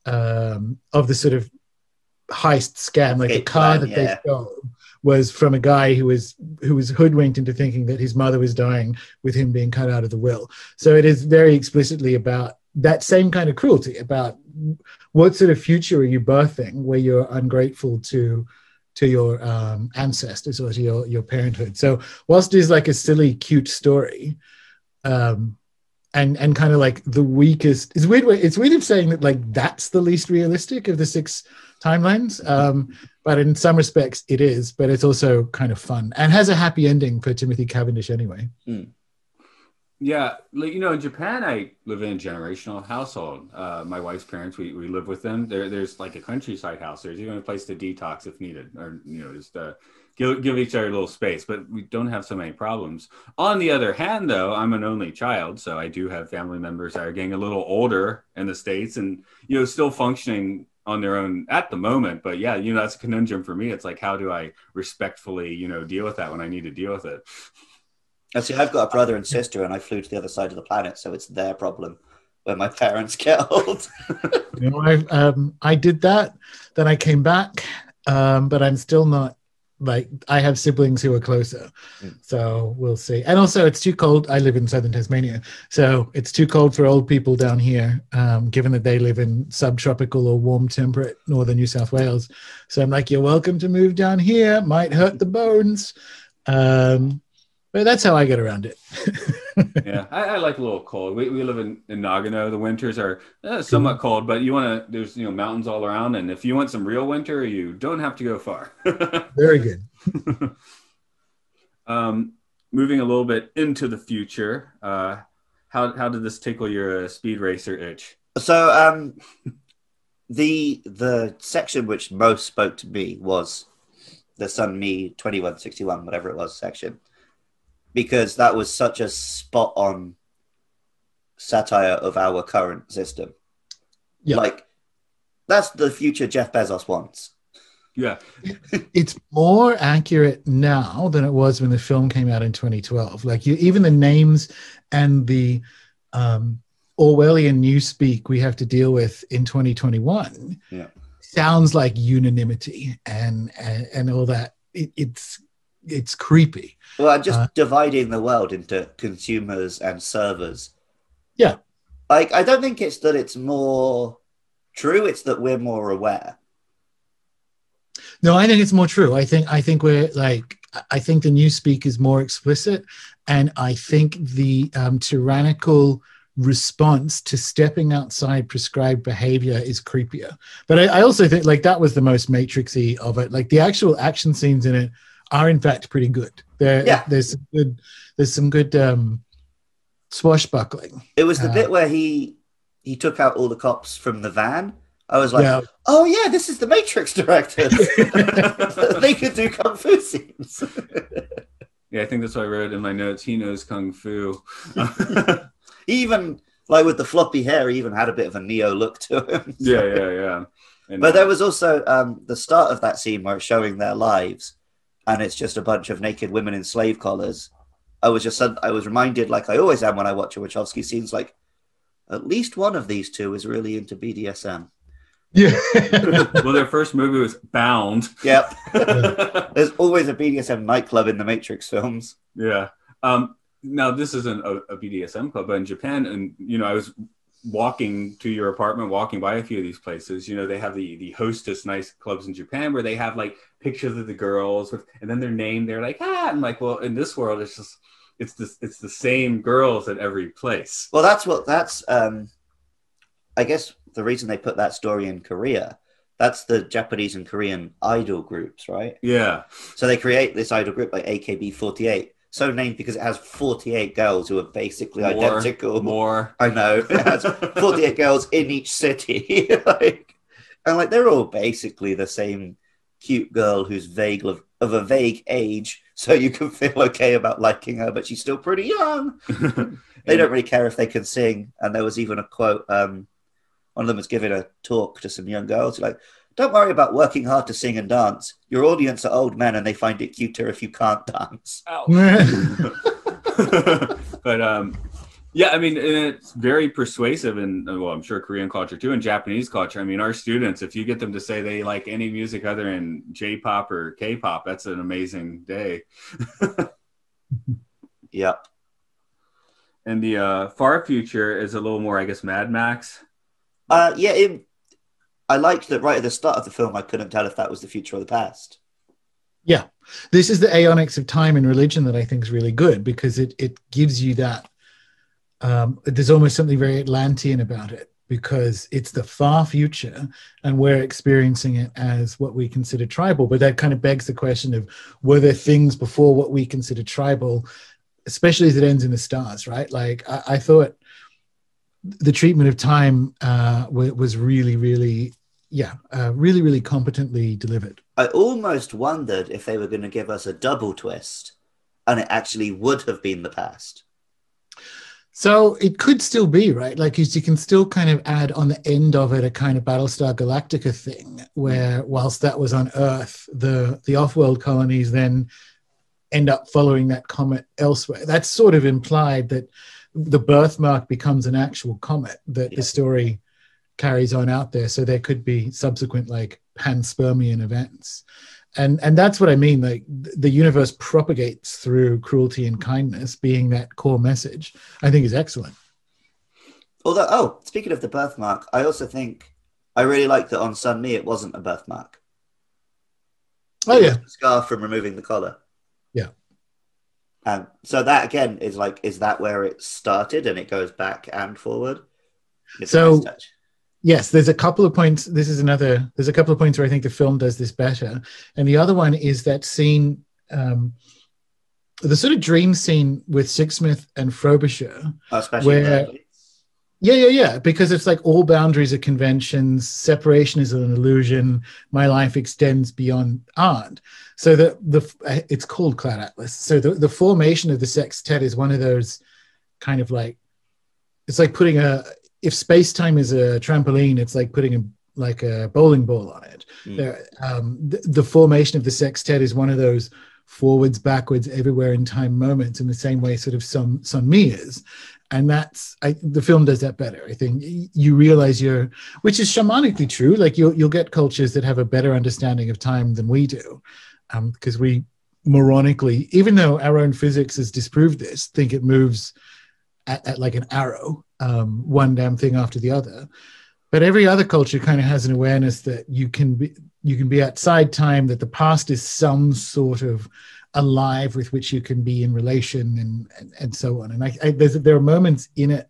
um, of the sort of heist scam. Like the car that they stole was from a guy who was who was hoodwinked into thinking that his mother was dying with him being cut out of the will. So it is very explicitly about that same kind of cruelty about what sort of future are you birthing where you're ungrateful to to your um, ancestors or to your, your parenthood. So whilst it is like a silly, cute story, um, and and kind of like the weakest, it's weird. It's weird of saying that like that's the least realistic of the six timelines. Um, but in some respects, it is. But it's also kind of fun and has a happy ending for Timothy Cavendish anyway. Yeah, like you know, in Japan, I live in a generational household. Uh, my wife's parents, we, we live with them. There, there's like a countryside house. There's even a place to detox if needed, or you know, just uh, give give each other a little space. But we don't have so many problems. On the other hand, though, I'm an only child, so I do have family members that are getting a little older in the states, and you know, still functioning on their own at the moment. But yeah, you know, that's a conundrum for me. It's like, how do I respectfully, you know, deal with that when I need to deal with it? And see, I've got a brother and <laughs> sister, and I flew to the other side of the planet, so it's their problem when my <laughs> parents get old. You know, I um, I did that, then I came back, um, but I'm still not like I have siblings who are closer, Mm. so we'll see. And also, it's too cold. I live in southern Tasmania, so it's too cold for old people down here, um, given that they live in subtropical or warm temperate northern New South Wales. So I'm like, you're welcome to move down here. Might hurt the bones. Um, but that's how I get around it. <laughs> yeah, I, I like a little cold. We, we live in, in Nagano. The winters are uh, somewhat cold, but you want to, there's, you know, mountains all around. And if you want some real winter, you don't have to go far. <laughs> Very good. <laughs> um, moving a little bit into the future, uh, how, how did this tickle your uh, speed racer itch? so, um, the the section which most spoke to me was the Sonmi twenty one sixty one, whatever it was section, because that was such a spot on satire of our current system. Yeah. Like that's the future Jeff Bezos wants. Yeah. <laughs> it's more accurate now than it was when the film came out in 2012. Like you, even the names and the um, Orwellian newspeak we have to deal with in 2021 Yeah. sounds like unanimity and and, and all that. It, it's it's creepy. Well, and just Uh, dividing the world into consumers and servers. Yeah. Like, I don't think it's that it's more true, it's that we're more aware. No, I think it's more true. I think I think we're like I think the newspeak is more explicit, and I think the um, tyrannical response to stepping outside prescribed behavior is creepier. But I, I also think like that was the most matrixy of it. Like the actual action scenes in it are in fact pretty good. There, Yeah. there's some good, there's some good um, swashbuckling. It was the Uh, bit where he he took out all the cops from the van. I was like, yeah, oh yeah, this is the Matrix directors. <laughs> they could do kung fu scenes. Yeah, I think that's what I wrote in my notes. He knows kung fu. <laughs> even like with the floppy hair, he even had a bit of a neo look to him. yeah, yeah, yeah. And, But there was also um, the start of that scene where it's showing their lives, and it's just a bunch of naked women in slave collars. I was just I was reminded, like I always am when I watch a Wachowski scenes, like at least one of these two is really into BDSM. yeah. <laughs> well, their first movie was Bound. Yep, <laughs> there's always a BDSM nightclub in the Matrix films. Yeah. Um, now this isn't a, a BDSM club, but in Japan, and you know, I was walking to your apartment, walking by a few of these places. You know, they have the the hostess nice clubs in Japan where they have like pictures of the girls with, and then their name. They're like, ah, I'm like, well, in this world, it's just it's this it's the same girls at every place. Well, that's what that's. Um, I guess the reason they put that story in Korea, that's the Japanese and Korean idol groups, right? Yeah. So they create this idol group like AKB48, so named because it has 48 girls who are basically More, identical. More. I know it has <laughs> 48 girls in each city, <laughs> like, and like they're all basically the same cute girl who's vague of, of a vague age, so you can feel okay about liking her, but she's still pretty young. <laughs> They don't really care if they can sing. And there was even a quote. Um, one of them was giving a talk to some young girls, like, "Don't worry about working hard to sing and dance. Your audience are old men, and they find it cuter if you can't dance." <laughs> <laughs> but um, yeah, I mean, it's very persuasive, and well, I'm sure Korean culture too, and Japanese culture. I mean, our students, if you get them to say they like any music other than J-pop or K-pop, that's an amazing day. <laughs> Yep. And the uh, far future is a little more, I guess, Mad Max. Uh, yeah. It, I liked that right at the start of the film. I couldn't tell if that was the future or the past. Yeah, this is the aeonics of time and religion that I think is really good because it it gives you that. Um, there's almost something very Atlantean about it because it's the far future and we're experiencing it as what we consider tribal. But that kind of begs the question of were there things before what we consider tribal, especially as it ends in the stars, right? Like I, I thought the treatment of time uh, was really, really, yeah, uh, really, really competently delivered. I almost wondered if they were going to give us a double twist, and it actually would have been the past. So it could still be right, like you, you can still kind of add on the end of it a kind of Battlestar Galactica thing, where whilst that was on Earth, the the off-world colonies then end up following that comet elsewhere. That's sort of implied that the birthmark becomes an actual comet that Yeah. the story carries on out there. So there could be subsequent like panspermian events. And and that's what I mean. Like the universe propagates through cruelty and kindness, being that core message. I think is excellent. Although, oh, speaking of the birthmark, I also think I really like that on Sonmi it wasn't a birthmark. Oh yeah, scar from removing the collar. Um, so that again is like, is that where it started and it goes back and forward? It's So- nice touch. yes. There's a couple of points. This is another. There's a couple of points where I think the film does this better, and the other one is that scene, um, the sort of dream scene with Sixsmith and Frobisher. Oh, especially where-. Yeah, yeah, yeah. Because it's like all boundaries are conventions. Separation is an illusion. My life extends beyond art. So the the it's called Cloud Atlas. So the the formation of the sextet is one of those kind of like it's like putting a if space time is a trampoline, it's like putting a like a bowling ball on it. Mm. There, um, the, the formation of the sextet is one of those forwards, backwards, everywhere in time moments in the same way sort of some some me is and that's I, the film does that better. I think you realize you're, which is shamanically true. Like you'll you'll get cultures that have a better understanding of time than we do, because we moronically, even though our own physics has disproved this, think it moves at, at like an arrow, um, one damn thing after the other. But every other culture kind of has an awareness that you can be you can be outside time, that the past is some sort of alive with which you can be in relation and and, and so on. And I, I there's there are moments in it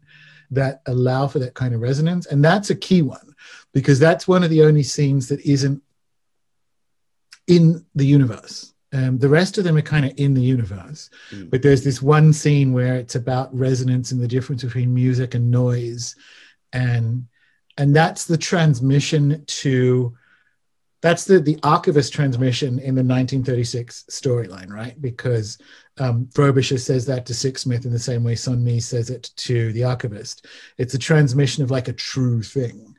that allow for that kind of resonance. And that's a key one because that's one of the only scenes that isn't in the universe. Um, the rest of them are kind of in the universe, Mm. but there's this one scene where it's about resonance and the difference between music and noise, and and that's the transmission to that's the the archivist transmission in the 1936 storyline, right? Because um, Frobisher says that to Sixsmith in the same way Sonmi says it to the archivist. It's a transmission of like a true thing.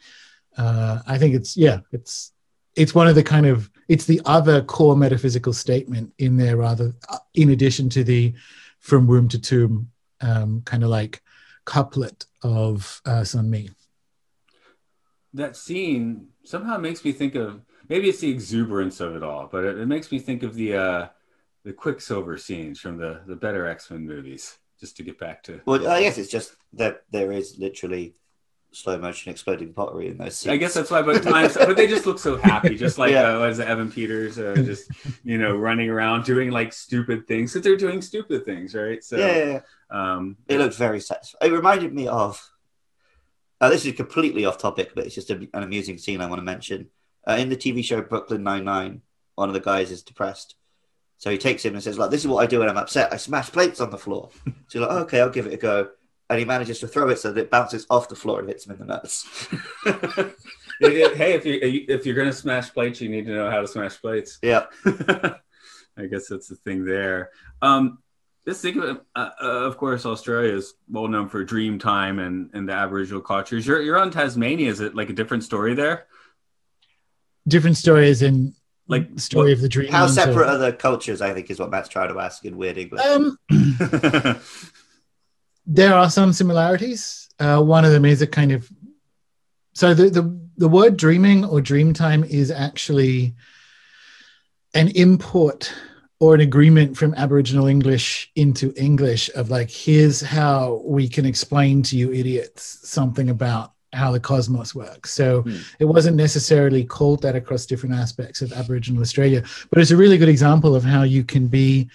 Uh, I think it's yeah, it's it's one of the kind of it's the other core metaphysical statement in there, rather uh, in addition to the from womb to tomb um, kind of like couplet of uh, Sonmi. That scene somehow makes me think of maybe it's the exuberance of it all, but it, it makes me think of the uh, the Quicksilver scenes from the the better X Men movies. Just to get back to Well, I guess it's just that there is literally slow motion exploding pottery in those scenes. I guess that's why, but times, but they just look so happy, just like <laughs> Yeah. uh, it, Evan Peters, uh, just you know, running around doing like stupid things because they're doing stupid things, right? So, yeah, yeah, yeah. um, it looked very satisfying. It reminded me of. Uh, this is completely off topic, but it's just a, an amusing scene I want to mention. Uh, in the TV show Brooklyn Nine Nine, one of the guys is depressed, so he takes him and says, "Like this is what I do when I'm upset. I smash plates on the floor." so you're like, "Okay, I'll give it a go," and he manages to throw it so that it bounces off the floor and hits him in the nuts. <laughs> hey, if you if you're gonna smash plates, you need to know how to smash plates. yeah, <laughs> I guess that's the thing there. Um, just think of it. Uh, uh, of course, Australia is well known for dream time and, and the Aboriginal cultures. You're you're on Tasmania. Is it like a different story there? Different stories in Like, the story what- of the dream. how and so- separate are the cultures? I think is what Matt's trying to ask in weird English. Um, there are some similarities. Uh, one of them is a kind of so the, the the word dreaming or dream time is actually an import or an agreement from Aboriginal English into English of like here's how we can explain to you idiots something about how the cosmos works. So Hmm. it wasn't necessarily called that across different aspects of Aboriginal Australia, but it's a really good example of how you can be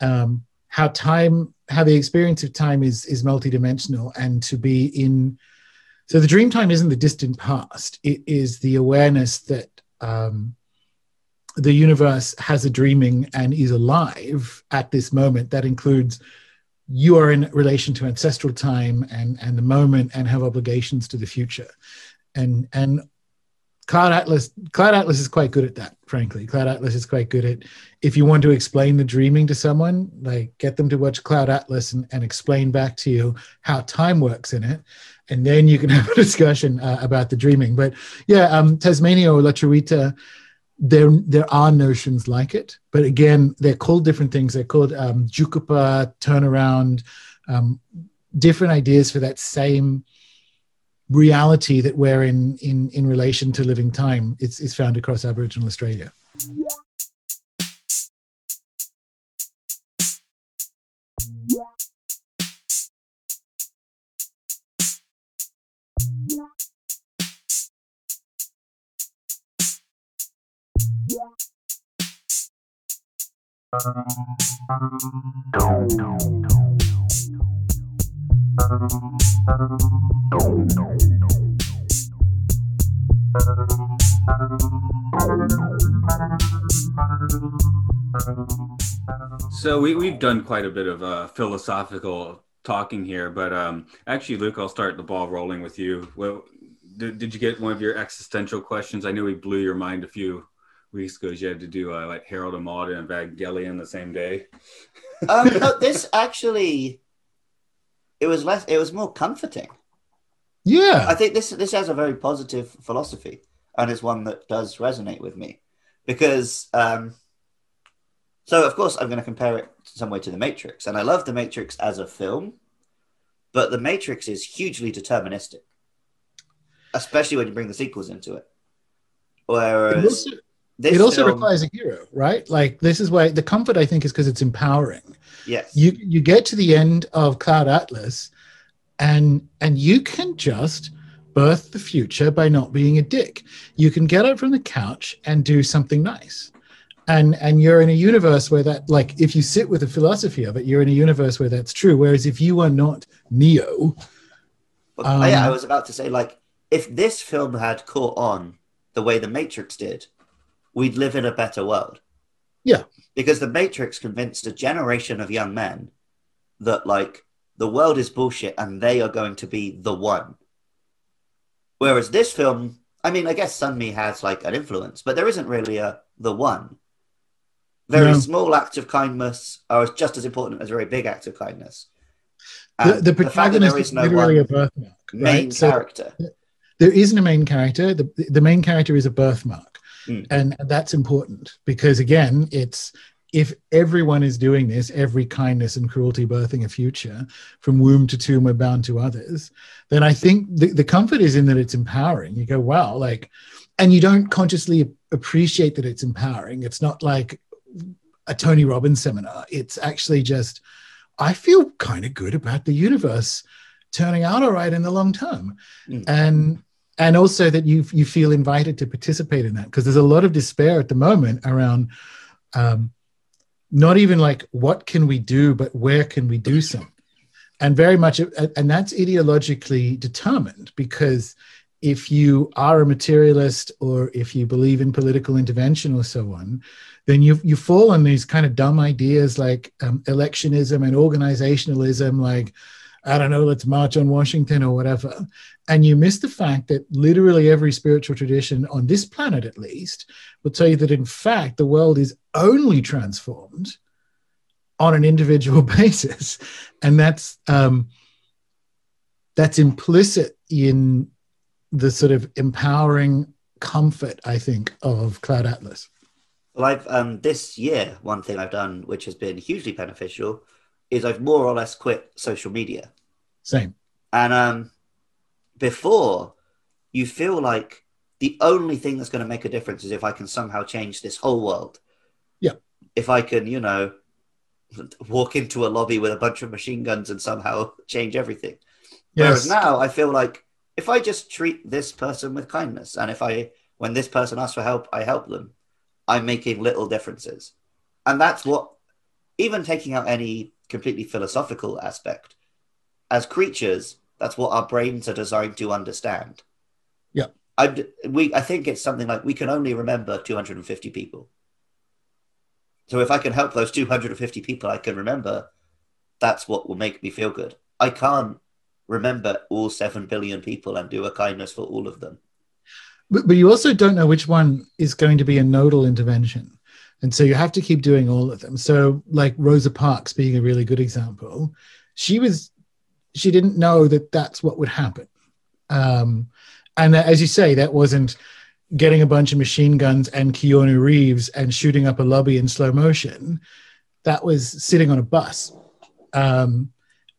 um, how time how the experience of time is is multidimensional and to be in so the dream time isn't the distant past it is the awareness that um, the universe has a dreaming and is alive at this moment that includes you are in relation to ancestral time and and the moment and have obligations to the future. And and cloud atlas cloud atlas is quite good at that frankly. Cloud atlas is quite good at if you want to explain the dreaming to someone like get them to watch cloud atlas and, and explain back to you how time works in it. And then you can <laughs> have a discussion uh, about the dreaming. But yeah um, tasmania or lutruwita, there there are notions like it but again they're called different things. They're called um, jukupa turnaround um, different ideas for that same reality that we're in in in relation to living time. It's, it's found across aboriginal australia So we, we've done quite a bit of uh, philosophical talking here, but um, actually, Luke, I'll start the ball rolling with you. Well, did, did you get one of your existential questions? I know we blew your mind a few weeks ago. You had to do uh, like Harold and Maude and Evangelion the same day. <laughs> um, no, <laughs> this actually, it was less. It was more comforting. yeah I think this this has a very positive philosophy, and it's one that does resonate with me, because um, so of course I'm going to compare it some way to the Matrix, and I love the Matrix as a film, but the Matrix is hugely deterministic, especially when you bring the sequels into it. it Whereas also, this it also film- requires a hero right? Like this is why the comfort i think is because it's empowering. Yes, you you get to the end of cloud atlas and and you can just birth the future by not being a dick. You can get up from the couch and do something nice. And and you're in a universe where that like if you sit with the philosophy of it you're in a universe where that's true. Whereas if you are not neo Well, yeah, I Um, was about to say, like, if this film had caught on the way The Matrix did, we'd live in a better world. Yeah. Because the Matrix convinced a generation of young men that like the world is bullshit and they are going to be the one. Whereas this film, I mean, I guess Sonmi has like an influence, but there isn't really a the one. Very no. small acts of kindness are just as important as very big acts of kindness. the, the protagonist the is no literally a birthmark. Main right? character. There isn't a main character. The, the main character is a birthmark. Mm. And that's important because, again, it's if everyone is doing this, every kindness and cruelty birthing a future, from womb to tomb, we're bound to others, then I think the, the comfort is in that it's empowering. You go, wow, like, and you don't consciously appreciate that it's empowering. It's not like a Tony Robbins seminar. It's actually just, I feel kind of good about the universe turning out all right in the long term. Mm. And and also that you you feel invited to participate in that because there's a lot of despair at the moment around um, not even like what can we do but where can we do something and very much and that's ideologically determined because if you are a materialist or if you believe in political intervention or so on then you you fall on these kind of dumb ideas like um, electionism and organizationalism like I don't know, let's march on Washington or whatever. And you miss the fact that literally every spiritual tradition on this planet, at least, will tell you that in fact the world is only transformed on an individual <laughs> basis. And that's um, that's implicit in the sort of empowering comfort, I think, of Cloud Atlas. Well, I've um, this year one thing I've done which has been hugely beneficial is I've more or less quit social media. Same. And um, before, you feel like the only thing that's going to make a difference is if I can somehow change this whole world. Yeah. If I can, you know, walk into a lobby with a bunch of machine guns and somehow <laughs> change everything. Yes. Whereas now I feel like if I just treat this person with kindness and if I, when this person asks for help, I help them, I'm making little differences. And that's what, even taking out any completely philosophical aspect, as creatures, that's what our brains are designed to understand. Yeah. I we I think it's something like we can only remember 250 people. So if I can help those 250 people I can remember, that's what will make me feel good. I can't remember all 7 billion people and do a kindness for all of them. But, but you also don't know which one is going to be a nodal intervention. And so you have to keep doing all of them. So, like Rosa Parks being a really good example, she was she didn't know that that's what would happen. Um, and as you say, that wasn't getting a bunch of machine guns and Keanu Reeves and shooting up a lobby in slow motion. That was sitting on a bus. Um,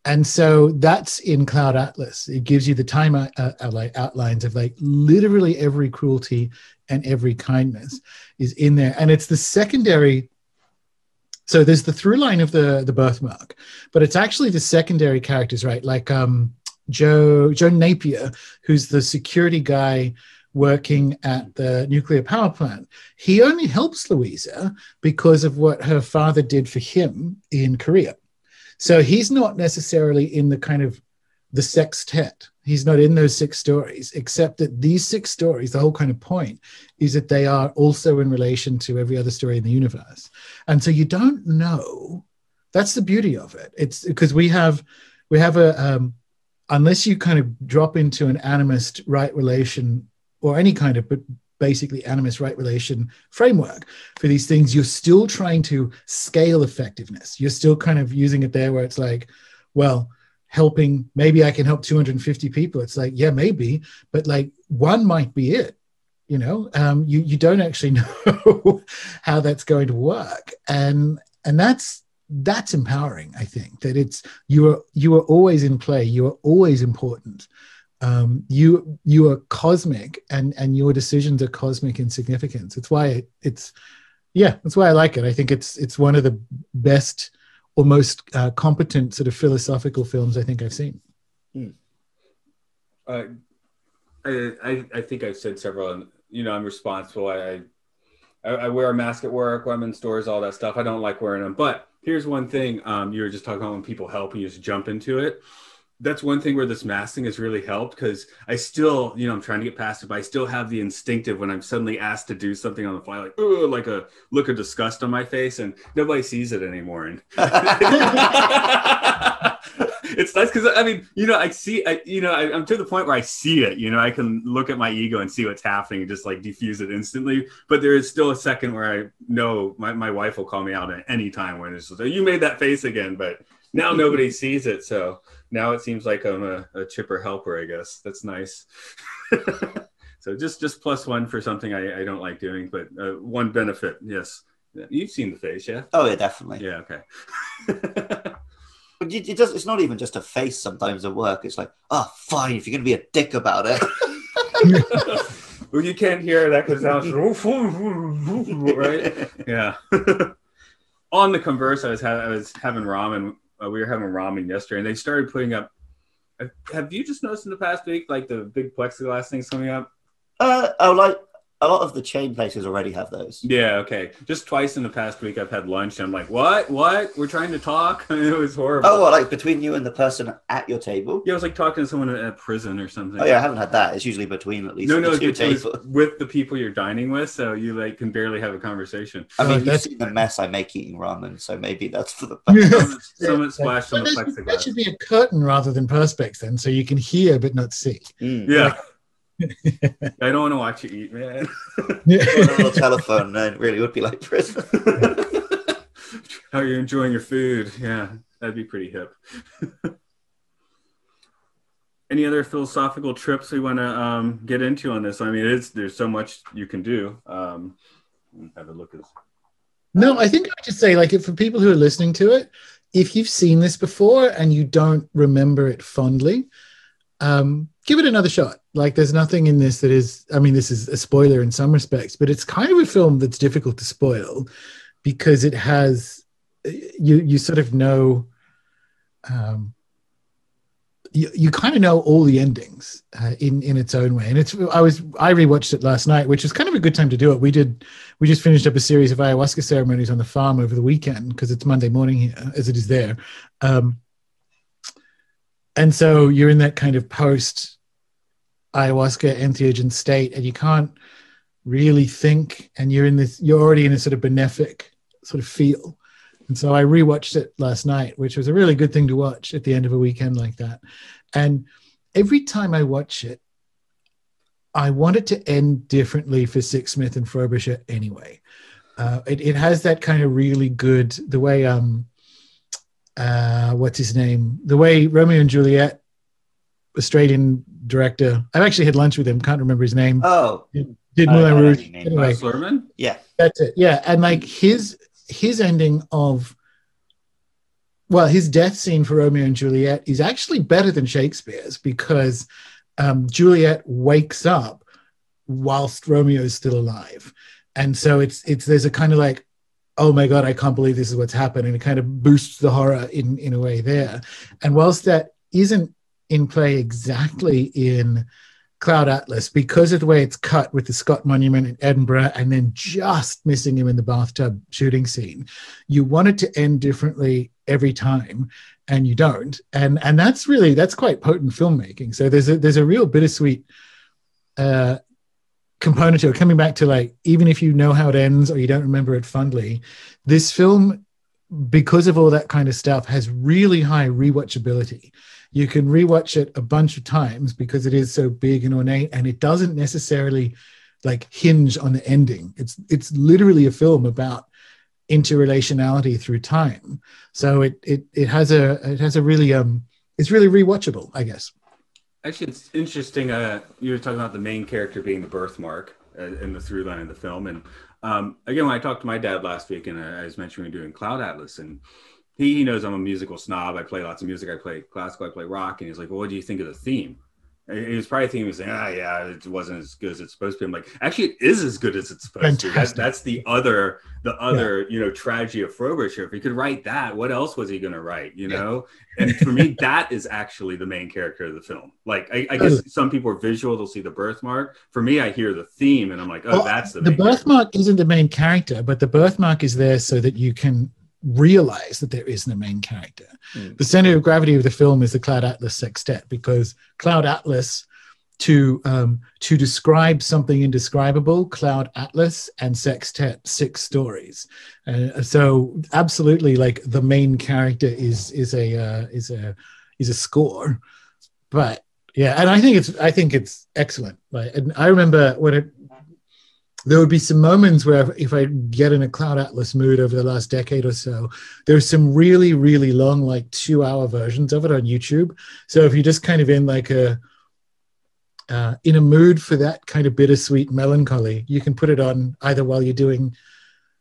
and so that's in Cloud Atlas. It gives you the time uh, uh, outlines of like literally every cruelty and every kindness is in there. And it's the secondary so there's the through line of the the birthmark, but it's actually the secondary characters, right? Like um, Joe Joe Napier, who's the security guy working at the nuclear power plant. He only helps Luisa because of what her father did for him in Korea. So he's not necessarily in the kind of the sextet He's not in those six stories, except that these six stories, the whole kind of point is that they are also in relation to every other story in the universe. And so you don't know. That's the beauty of it. It's because we have we have a um, unless you kind of drop into an animist right relation or any kind of but basically animist right relation framework for these things, you're still trying to scale effectiveness. You're still kind of using it there where it's like, well, helping maybe i can help 250 people. It's like yeah maybe but like one might be it you know? Um, you you don't actually <laughs> know how that's going to work. And and that's that's empowering i think that it's you are you are always in play. You are always important. Um, you you are cosmic and and your decisions are cosmic in significance. It's why it, it's yeah that's why i like it. I think it's it's one of the best or most uh, competent sort of philosophical films I think I've seen. Hmm. Uh, I, I think I've said several, and you know, I'm responsible. I, I, I wear a mask at work I'm in stores, all that stuff. I don't like wearing them, but here's one thing. Um, you were just talking about when people help and you just jump into it. That's one thing where this masking has really helped because I still, you know, I'm trying to get past it, but I still have the instinctive when I'm suddenly asked to do something on the fly, like, oh, like a look of disgust on my face, and nobody sees it anymore. And <laughs> it's nice because I mean, you know, I see, I, you know, I, am to the point where I see it. You know, I can look at my ego and see what's happening and just like diffuse it instantly. But there is still a second where I know my, my wife will call me out at any time when it's just, you made that face again, but now nobody sees it. So now it seems like I'm a, a chipper helper. I guess that's nice. <laughs> so just just plus one for something I, I don't like doing, but uh, one benefit, yes. You've seen the face, yeah? Oh yeah, definitely. Yeah, okay. But it, does. It's not even just a face. Sometimes at work, it's like, oh, fine. If you're going to be a dick about it. <laughs> well, you can't hear that because sounds <laughs> right. Yeah. On the converse, I was ha- I was having ramen. Uh, we were having ramen yesterday, and they started putting up. Have you just noticed in the past week, like the big plexiglass things coming up? Uh, oh, like a lot of the chain places already have those. Yeah, okay. Just twice in the past week, I've had lunch. And I'm like, what? What? We're trying to talk. <laughs> it was horrible. Oh, well, like between you and the person at your table? Yeah, it was like talking to someone at a prison or something. Oh yeah, I haven't had that. It's usually between at least no, no, two tables. with the people you're dining with, so you like can barely have a conversation. I mean, you've seen the mess I make eating ramen, so maybe that's for the <laughs> best. Someone splashed on the plexiglass. That should be a curtain rather than perspex, then, so you can hear but not see. Mm. Yeah. Like, I don't want to watch you eat, man. Yeah. on a telephone, then it really would be like prison. How you're enjoying your food? Yeah, that'd be pretty hip. Any other philosophical trips we want to um, get into on this? I mean, it's there's so much you can do. Um, have a look at. No, I think I just say like for people who are listening to it, if you've seen this before and you don't remember it fondly, um, give it another shot. Like, there's nothing in this that is, I mean, this is a spoiler in some respects, but it's kind of a film that's difficult to spoil because it has, you, you sort of know, um, you, you kind of know all the endings uh, in in its own way. And it's i was i rewatched it last night which was kind of a good time to do it. We did we just finished up a series of ayahuasca ceremonies on the farm over the weekend because it's monday morning here as it is there. Um, and so you're in that kind of post ayahuasca entheogen state and you can't really think and you're in this you're already in a sort of benefic sort of feel. And so i rewatched it last night which was a really good thing to watch at the end of a weekend like that. And every time i watch it i want it to end differently for sixsmith and frobisher anyway. Uh, it, it has that kind of really good the way um uh, what's his name? The way Romeo and Juliet, Australian director. I've actually had lunch with him. Can't remember his name. Oh, did Moulin Rouge anyway? Yeah, that's it. Yeah, and like his his ending of well, his death scene for Romeo and Juliet is actually better than Shakespeare's because um, Juliet wakes up whilst Romeo is still alive, and so it's it's there's a kind of like oh my god i can't believe this is what's happened and it kind of boosts the horror in in a way there and whilst that isn't in play exactly in cloud atlas because of the way it's cut with the scott monument in edinburgh and then just missing him in the bathtub shooting scene. You want it to end differently every time and you don't. And and that's really that's quite potent filmmaking. So there's a there's a real bittersweet uh component to it. Coming back to like even if you know how it ends or you don't remember it fondly this film because of all that kind of stuff has really high rewatchability you can rewatch it a bunch of times because it is so big and ornate and it doesn't necessarily like hinge on the ending. It's it's literally a film about interrelationality through time. So it it it has a it has a really um it's really rewatchable i guess. Actually, it's interesting. Uh, you were talking about the main character being the birthmark uh, in the through line of the film, and um, again, when I talked to my dad last week, and I was mentioning doing Cloud Atlas, and he, he knows I'm a musical snob. I play lots of music. I play classical. I play rock, and he's like, "Well, what do you think of the theme?" He was probably thinking, he was saying, ah, yeah, it wasn't as good as it's supposed to be. I'm like, actually, it is as good as it's supposed Fantastic. to. That's, that's the other, the other, yeah. you know, tragedy of Frobisher. If he could write that, what else was he going to write? You know, yeah. and for me, that is actually the main character of the film. Like, I, I guess some people are visual; they'll see the birthmark. For me, I hear the theme, and I'm like, oh, well, that's the. The birthmark character. isn't the main character, but the birthmark is there so that you can realize that there isn't a main character. Mm. The center of gravity of the film is the Cloud Atlas Sextet because Cloud Atlas to um, to describe something indescribable, Cloud Atlas and Sextet, six stories. Uh, so absolutely, like the main character is is a uh, is a is a score, but yeah, and I think it's I think it's excellent. Like, and I remember when it there would be some moments where if I get in a Cloud Atlas mood over the last decade or so, there's some really, really long, like two hour versions of it on YouTube. So if you're just kind of in like a, uh, in a mood for that kind of bittersweet melancholy, you can put it on either while you're doing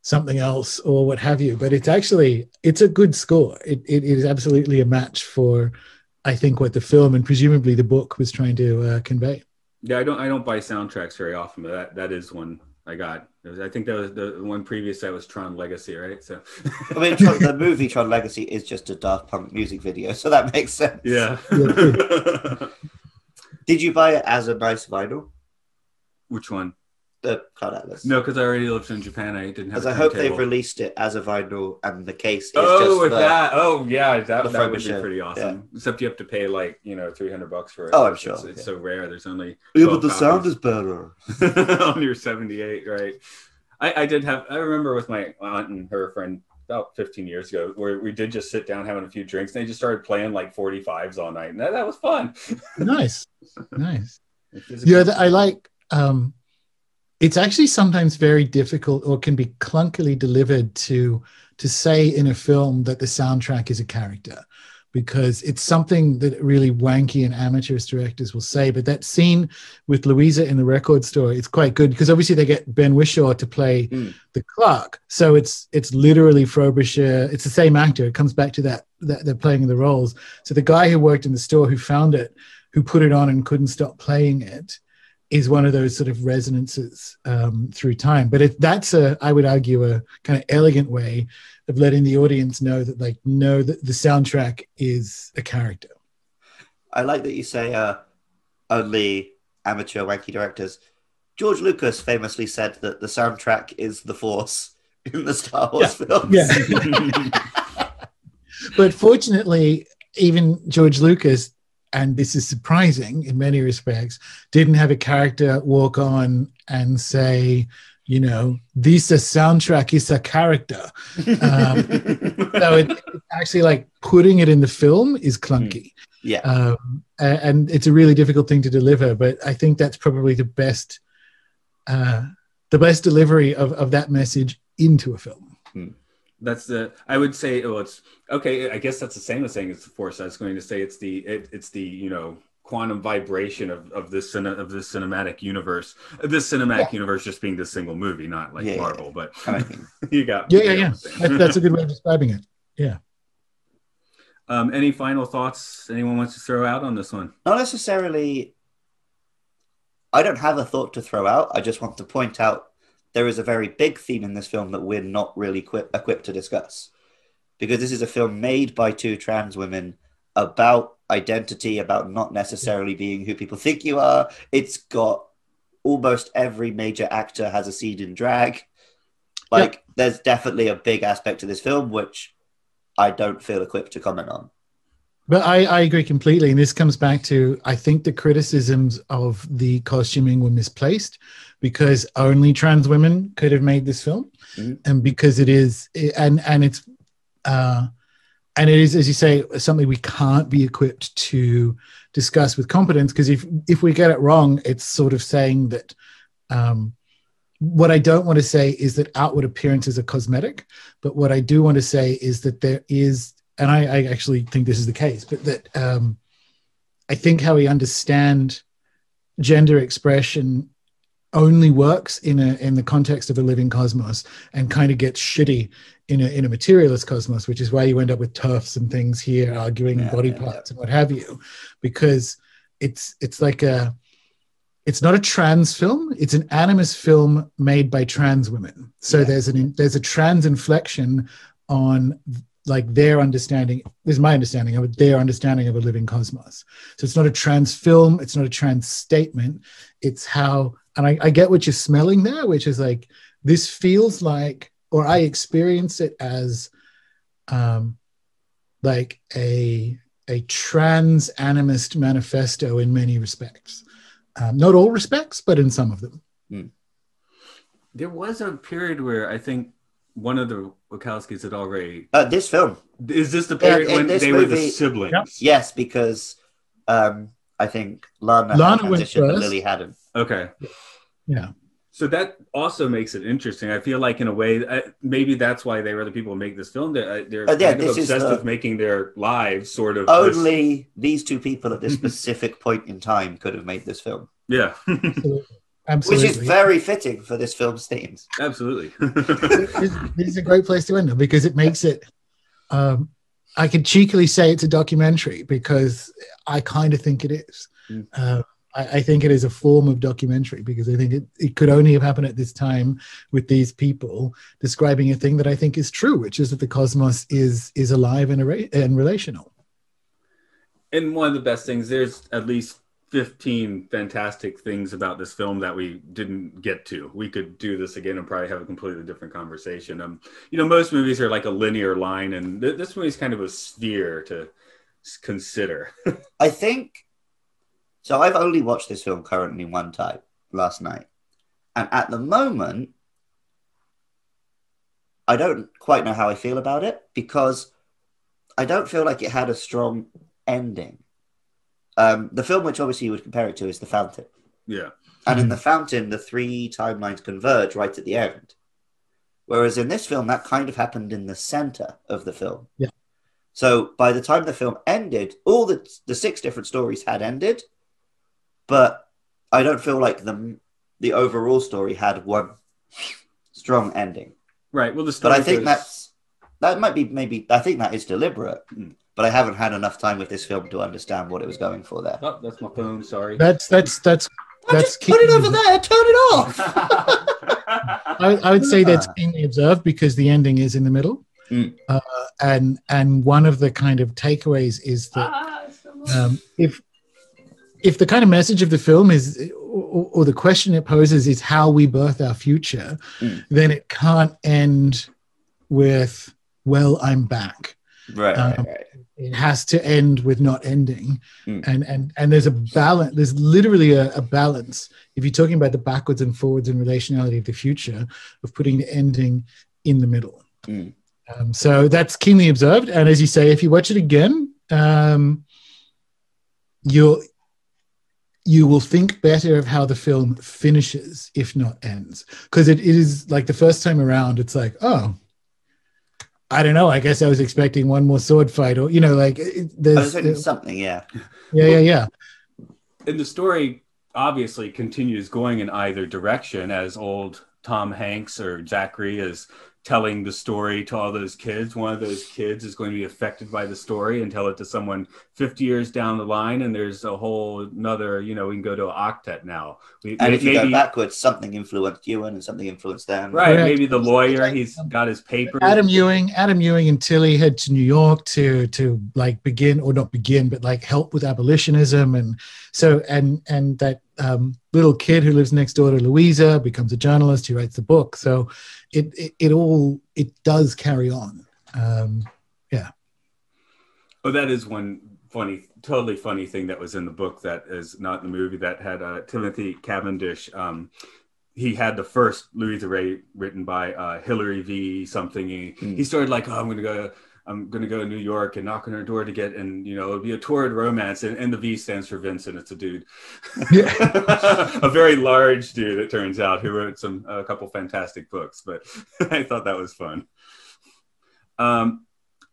something else or what have you. But it's actually, it's a good score. It, it is absolutely a match for, I think, what the film and presumably the book was trying to uh, convey. Yeah, I don't I don't buy soundtracks very often, but that, that is one I got. Was, I think that was the one previous that was Tron Legacy, right? So, I mean, Tron, the <laughs> movie Tron Legacy is just a Daft Punk music video, so that makes sense. Yeah. <laughs> Did you buy it as a nice vinyl? Which one? The Cloud Atlas. No, because I already lived in Japan. I didn't have. Because I hope they've released it as a vinyl, and the case is oh, just with the, that. Oh, yeah, that, the that would be pretty awesome. Except you have to pay like you know three hundred bucks for it. Oh, I'm sure, It's, it's yeah. so rare. There's only. Yeah, but the sound is better. <laughs> on your 78 right I, I did have i remember with my aunt and her friend about 15 years ago where we did just sit down having a few drinks and they just started playing like 45s all night and that, that was fun <laughs> nice, <laughs> nice. It's just a Yeah, th- I like. Um, it's actually sometimes very difficult, or can be clunkily delivered to to say in a film that the soundtrack is a character, because it's something that really wanky and amateurish directors will say. But that scene with Luisa in the record store, it's quite good because obviously they get Ben Whishaw to play Mm. the clerk, so it's it's literally Frobisher. It's the same actor. It comes back to that that they're playing the roles. So the guy who worked in the store who found it who put it on and couldn't stop playing it is one of those sort of resonances um, through time. But it, that's a, I would argue, a kind of elegant way of letting the audience know that, like, know that the soundtrack is a character. I like that you say uh, only amateur wanky directors. George Lucas famously said that the soundtrack is the force <laughs> in the Star Wars films. Yeah. <laughs> but fortunately, even George Lucas, and this is surprising in many respects, didn't have a character walk on and say, you know, this a soundtrack is a character. Um, <laughs> so it, it's actually like putting it in the film is clunky. yeah. Um, and it's a really difficult thing to deliver, but I think that's probably the best, uh, the best delivery of, of that message into a film. That's the i would say well it's okay i guess that's the same as saying it's the force i was going to say it's the it, it's the you know quantum vibration of, of this cine, of this cinematic universe this cinematic universe just being this single movie not like Yeah. marvel but <laughs> you got Yeah, you yeah, yeah. what I'm saying. That, that's a good way of describing it. Yeah. um any final thoughts anyone wants to throw out on this one not necessarily. I don't have a thought to throw out. I just want to point out there is a very big theme in this film that we're not really equip- equipped to discuss. Because this is a film made by two trans women about identity, about not necessarily being who people think you are. It's got almost every major actor has a seed in drag. Like, there's definitely a big aspect to this film which I don't feel equipped to comment on. But I, I agree completely. And this comes back to I think the criticisms of the costuming were misplaced because only trans women could have made this film. Mhm. And because it is and and it's uh and it is, as you say, something we can't be equipped to discuss with competence. Because if if we get it wrong, it's sort of saying that um, what I don't want to say is that outward appearances are cosmetic, but what I do want to say is that there is, and I, I actually think this is the case, but that um, I think how we understand gender expression only works in a in the context of a living cosmos and kind of gets shitty in a in a materialist cosmos, which is why you end up with TERFs and things here arguing Yeah, body yeah, parts and what have you, because it's it's like a it's not a trans film. It's an animist film made by trans women. So Yeah. there's an there's a trans inflection on like their understanding this is my understanding of their understanding of a living cosmos. So it's not a trans film. It's not a trans statement. It's how and I, I get what you're smelling there which is like this feels like or i experience it as um, like a a trans animist manifesto in many respects. Um, not all respects, but in some of them. Mm. There was a period where I think one of the Wachowskis had already. Uh, this film. Is this the period Yeah, in when this they were the siblings? Yep. Yes, because um, I think Lana, Lana had went transitioned, but first. Lilly hadn't. Okay. Yeah. So that also makes it interesting. I feel like, in a way, I, maybe that's why they were the people who make this film. They're, uh, they're Uh, yeah, kind of obsessed the- with making their lives sort of this- Only these two people at this <laughs> specific point in time could have made this film, yeah, Absolutely. which is very fitting for this film's themes. absolutely. <laughs> this, this is a great place to end it because it makes it um, i can cheekily say it's a documentary because i kind of think it is Mm. uh, I, I think it is a form of documentary because i think it, it could only have happened at this time with these people describing a thing that i think is true which is that the cosmos is is alive and, ara- and relational and one of the best things, there's at least 15 fantastic things about this film that we didn't get to. We could do this again and probably have a completely different conversation. Um, you know, most movies are like a linear line, and th- this movie is kind of a sphere to s- consider. <laughs> I think so. I've only watched this film currently one time last night, and at the moment, I don't quite know how I feel about it because I don't feel like it had a strong ending. Um, the film, which obviously you would compare it to, is The Fountain, yeah. and in The Fountain, the three timelines converge right at the end. Whereas in this film, that kind of happened in the center of the film. Yeah. So by the time the film ended, all the the six different stories had ended, but I don't feel like the the overall story had one strong ending. Right. Well, the But I think goes- that's that might be maybe I think that is deliberate. But I haven't had enough time with this film to understand what it was going for there. Oh, that's my phone. Sorry. that's that's that's that's Just put it over there. Turn it off. <laughs> I, I would say that's Ah. keenly observed because the ending is in the middle, Mm. uh, and and one of the kind of takeaways is that um, if if the kind of message of the film is or, or the question it poses is how we birth our future, Mm. then it can't end with "Well, I'm back." right, right, Um, right. It has to end with not ending, Mm. and and and there's a balance. There's literally a, a balance. If you're talking about the backwards and forwards and relationality of the future, of putting the ending in the middle. Mm. Um, so that's keenly observed. And as you say, if you watch it again, um, you'll you will think better of how the film finishes, if not ends, because it, it is like the first time around. It's like, oh, I don't know. I guess I was expecting one more sword fight, or you know, like it, I was there's, thinking something, yeah. yeah, yeah, yeah. and the story obviously continues going in either direction as old Tom Hanks or Zachry is telling the story to all those kids. One of those kids is going to be affected by the story and tell it to someone 50 years down the line. And there's a whole another, you know, we can go to an octet now. We, And if you go backwards, something influenced Ewing and something influenced them. right, Correct. maybe the lawyer, he's got his paper. Adam Ewing, Adam Ewing and Tilly head to New York to to like begin or not begin, but like help with abolitionism, and so and and that um, little kid who lives next door to Luisa becomes a journalist. He writes the book, so it it, it all it does carry on. Um, yeah. Oh, that is one funny, totally funny thing that was in the book that is not in the movie that had uh, Timothy Cavendish. Um, he had the first Luisa Rey written by uh, Hilary V. Something. He, Hmm. he started like, oh, I'm going to go. I'm going to go to New York and knock on her door to get, and you know, it'll be a torrid romance. And, and the V stands for Vincent. It's a dude, Yeah. <laughs> a very large dude. It turns out who wrote some a couple fantastic books. But <laughs> I thought that was fun. Um,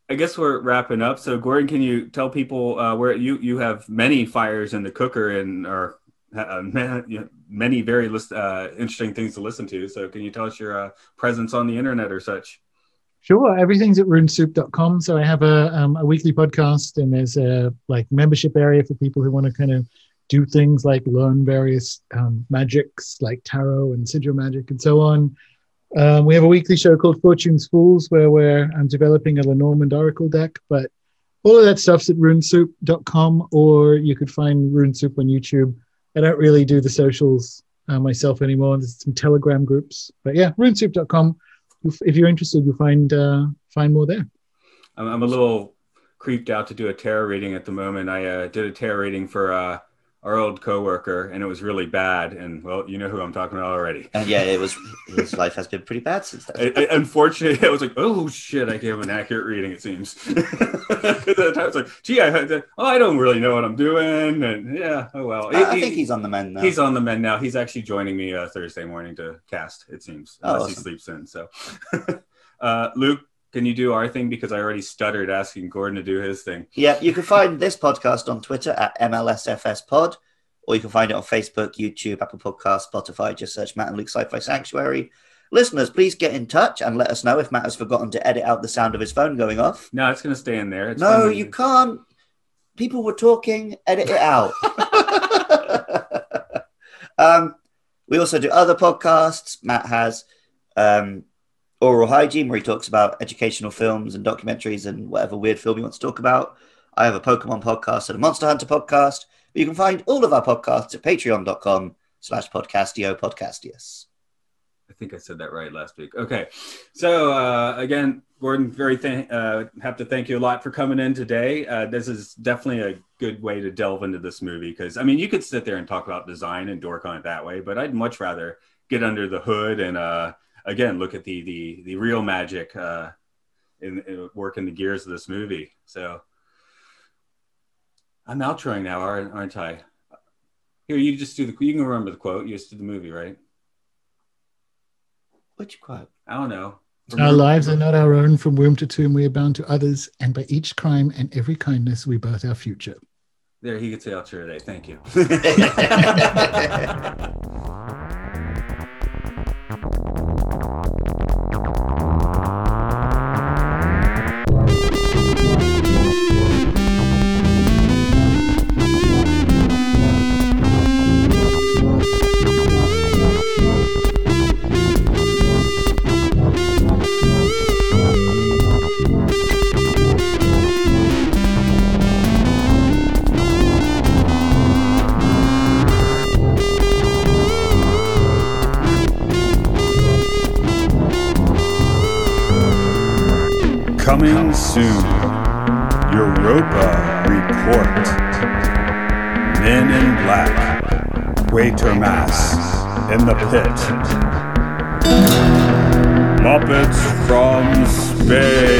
I guess we're wrapping up. So, Gordon, can you tell people uh, where you you have many fires in the cooker and are uh, many, many very list, uh, interesting things to listen to. So, can you tell us your uh, presence on the internet or such? Sure, everything's at runesoup.com. So I have a, um, a weekly podcast, and there's a like membership area for people who want to kind of do things like learn various um, magics like tarot and sigil magic and so on. Um, we have a weekly show called Fortune's Fools, where we're I'm developing a Lenormand Oracle deck. But all of that stuff's at runesoup.com, or you could find RuneSoup on YouTube. I don't really do the socials uh, myself anymore. There's some Telegram groups, but yeah, runesoup.com if you're interested, you'll find uh, find more there. I'm, I'm a little creeped out to do a tarot reading at the moment. I uh, did a tarot reading for uh, our old coworker, and it was really bad. And well, you know who I'm talking about already. And yeah, it was his life has been pretty bad since then. I, I, unfortunately, I was like, oh shit, I gave him an accurate reading. It seems. <laughs> Because at the time, I was like, gee, I had oh, I don't really know what I'm doing, and yeah, oh well. I, I think he's on the men now. He's on the men now. He's actually joining me uh, Thursday morning to cast. It seems, Oh, unless he sleeps in. So, <laughs> uh, Luke, can you do our thing because I already stuttered asking Gordon to do his thing. Yeah, you can find this podcast on Twitter at MLSFS Pod, or you can find it on Facebook, YouTube, Apple Podcast, Spotify. Just search Matt and Luke Sci-Fi Sanctuary. Listeners, please get in touch and let us know if Matt has forgotten to edit out the sound of his phone going off. No, it's going to stay in there. It's no, you can't. People were talking. Edit it out. <laughs> <laughs> um, we also do other podcasts. Matt has um, Oral Hygiene, where he talks about educational films and documentaries and whatever weird film he wants to talk about. I have a Pokemon podcast and a Monster Hunter podcast. But You can find all of our podcasts at patreon.com slash podcastio podcastius. I think I said that right last week. Okay. So, uh, again, Gordon, very th- uh, have to thank you a lot for coming in today. Uh, this is definitely a good way to delve into this movie because, I mean, you could sit there and talk about design and dork on it that way, but I'd much rather get under the hood and, uh, again, look at the the, the real magic uh, in, in working the gears of this movie. So, I'm outroing now, aren't aren't I? Here, you just do the. You can remember the quote. You just did the movie, right? Which quote? I don't know. Our lives are not our own. From womb to tomb, we are bound to others, and by each crime and every kindness, we birth our future. There, he gets the outro today. Thank you. <laughs> <laughs> in the pit. Muppets from space.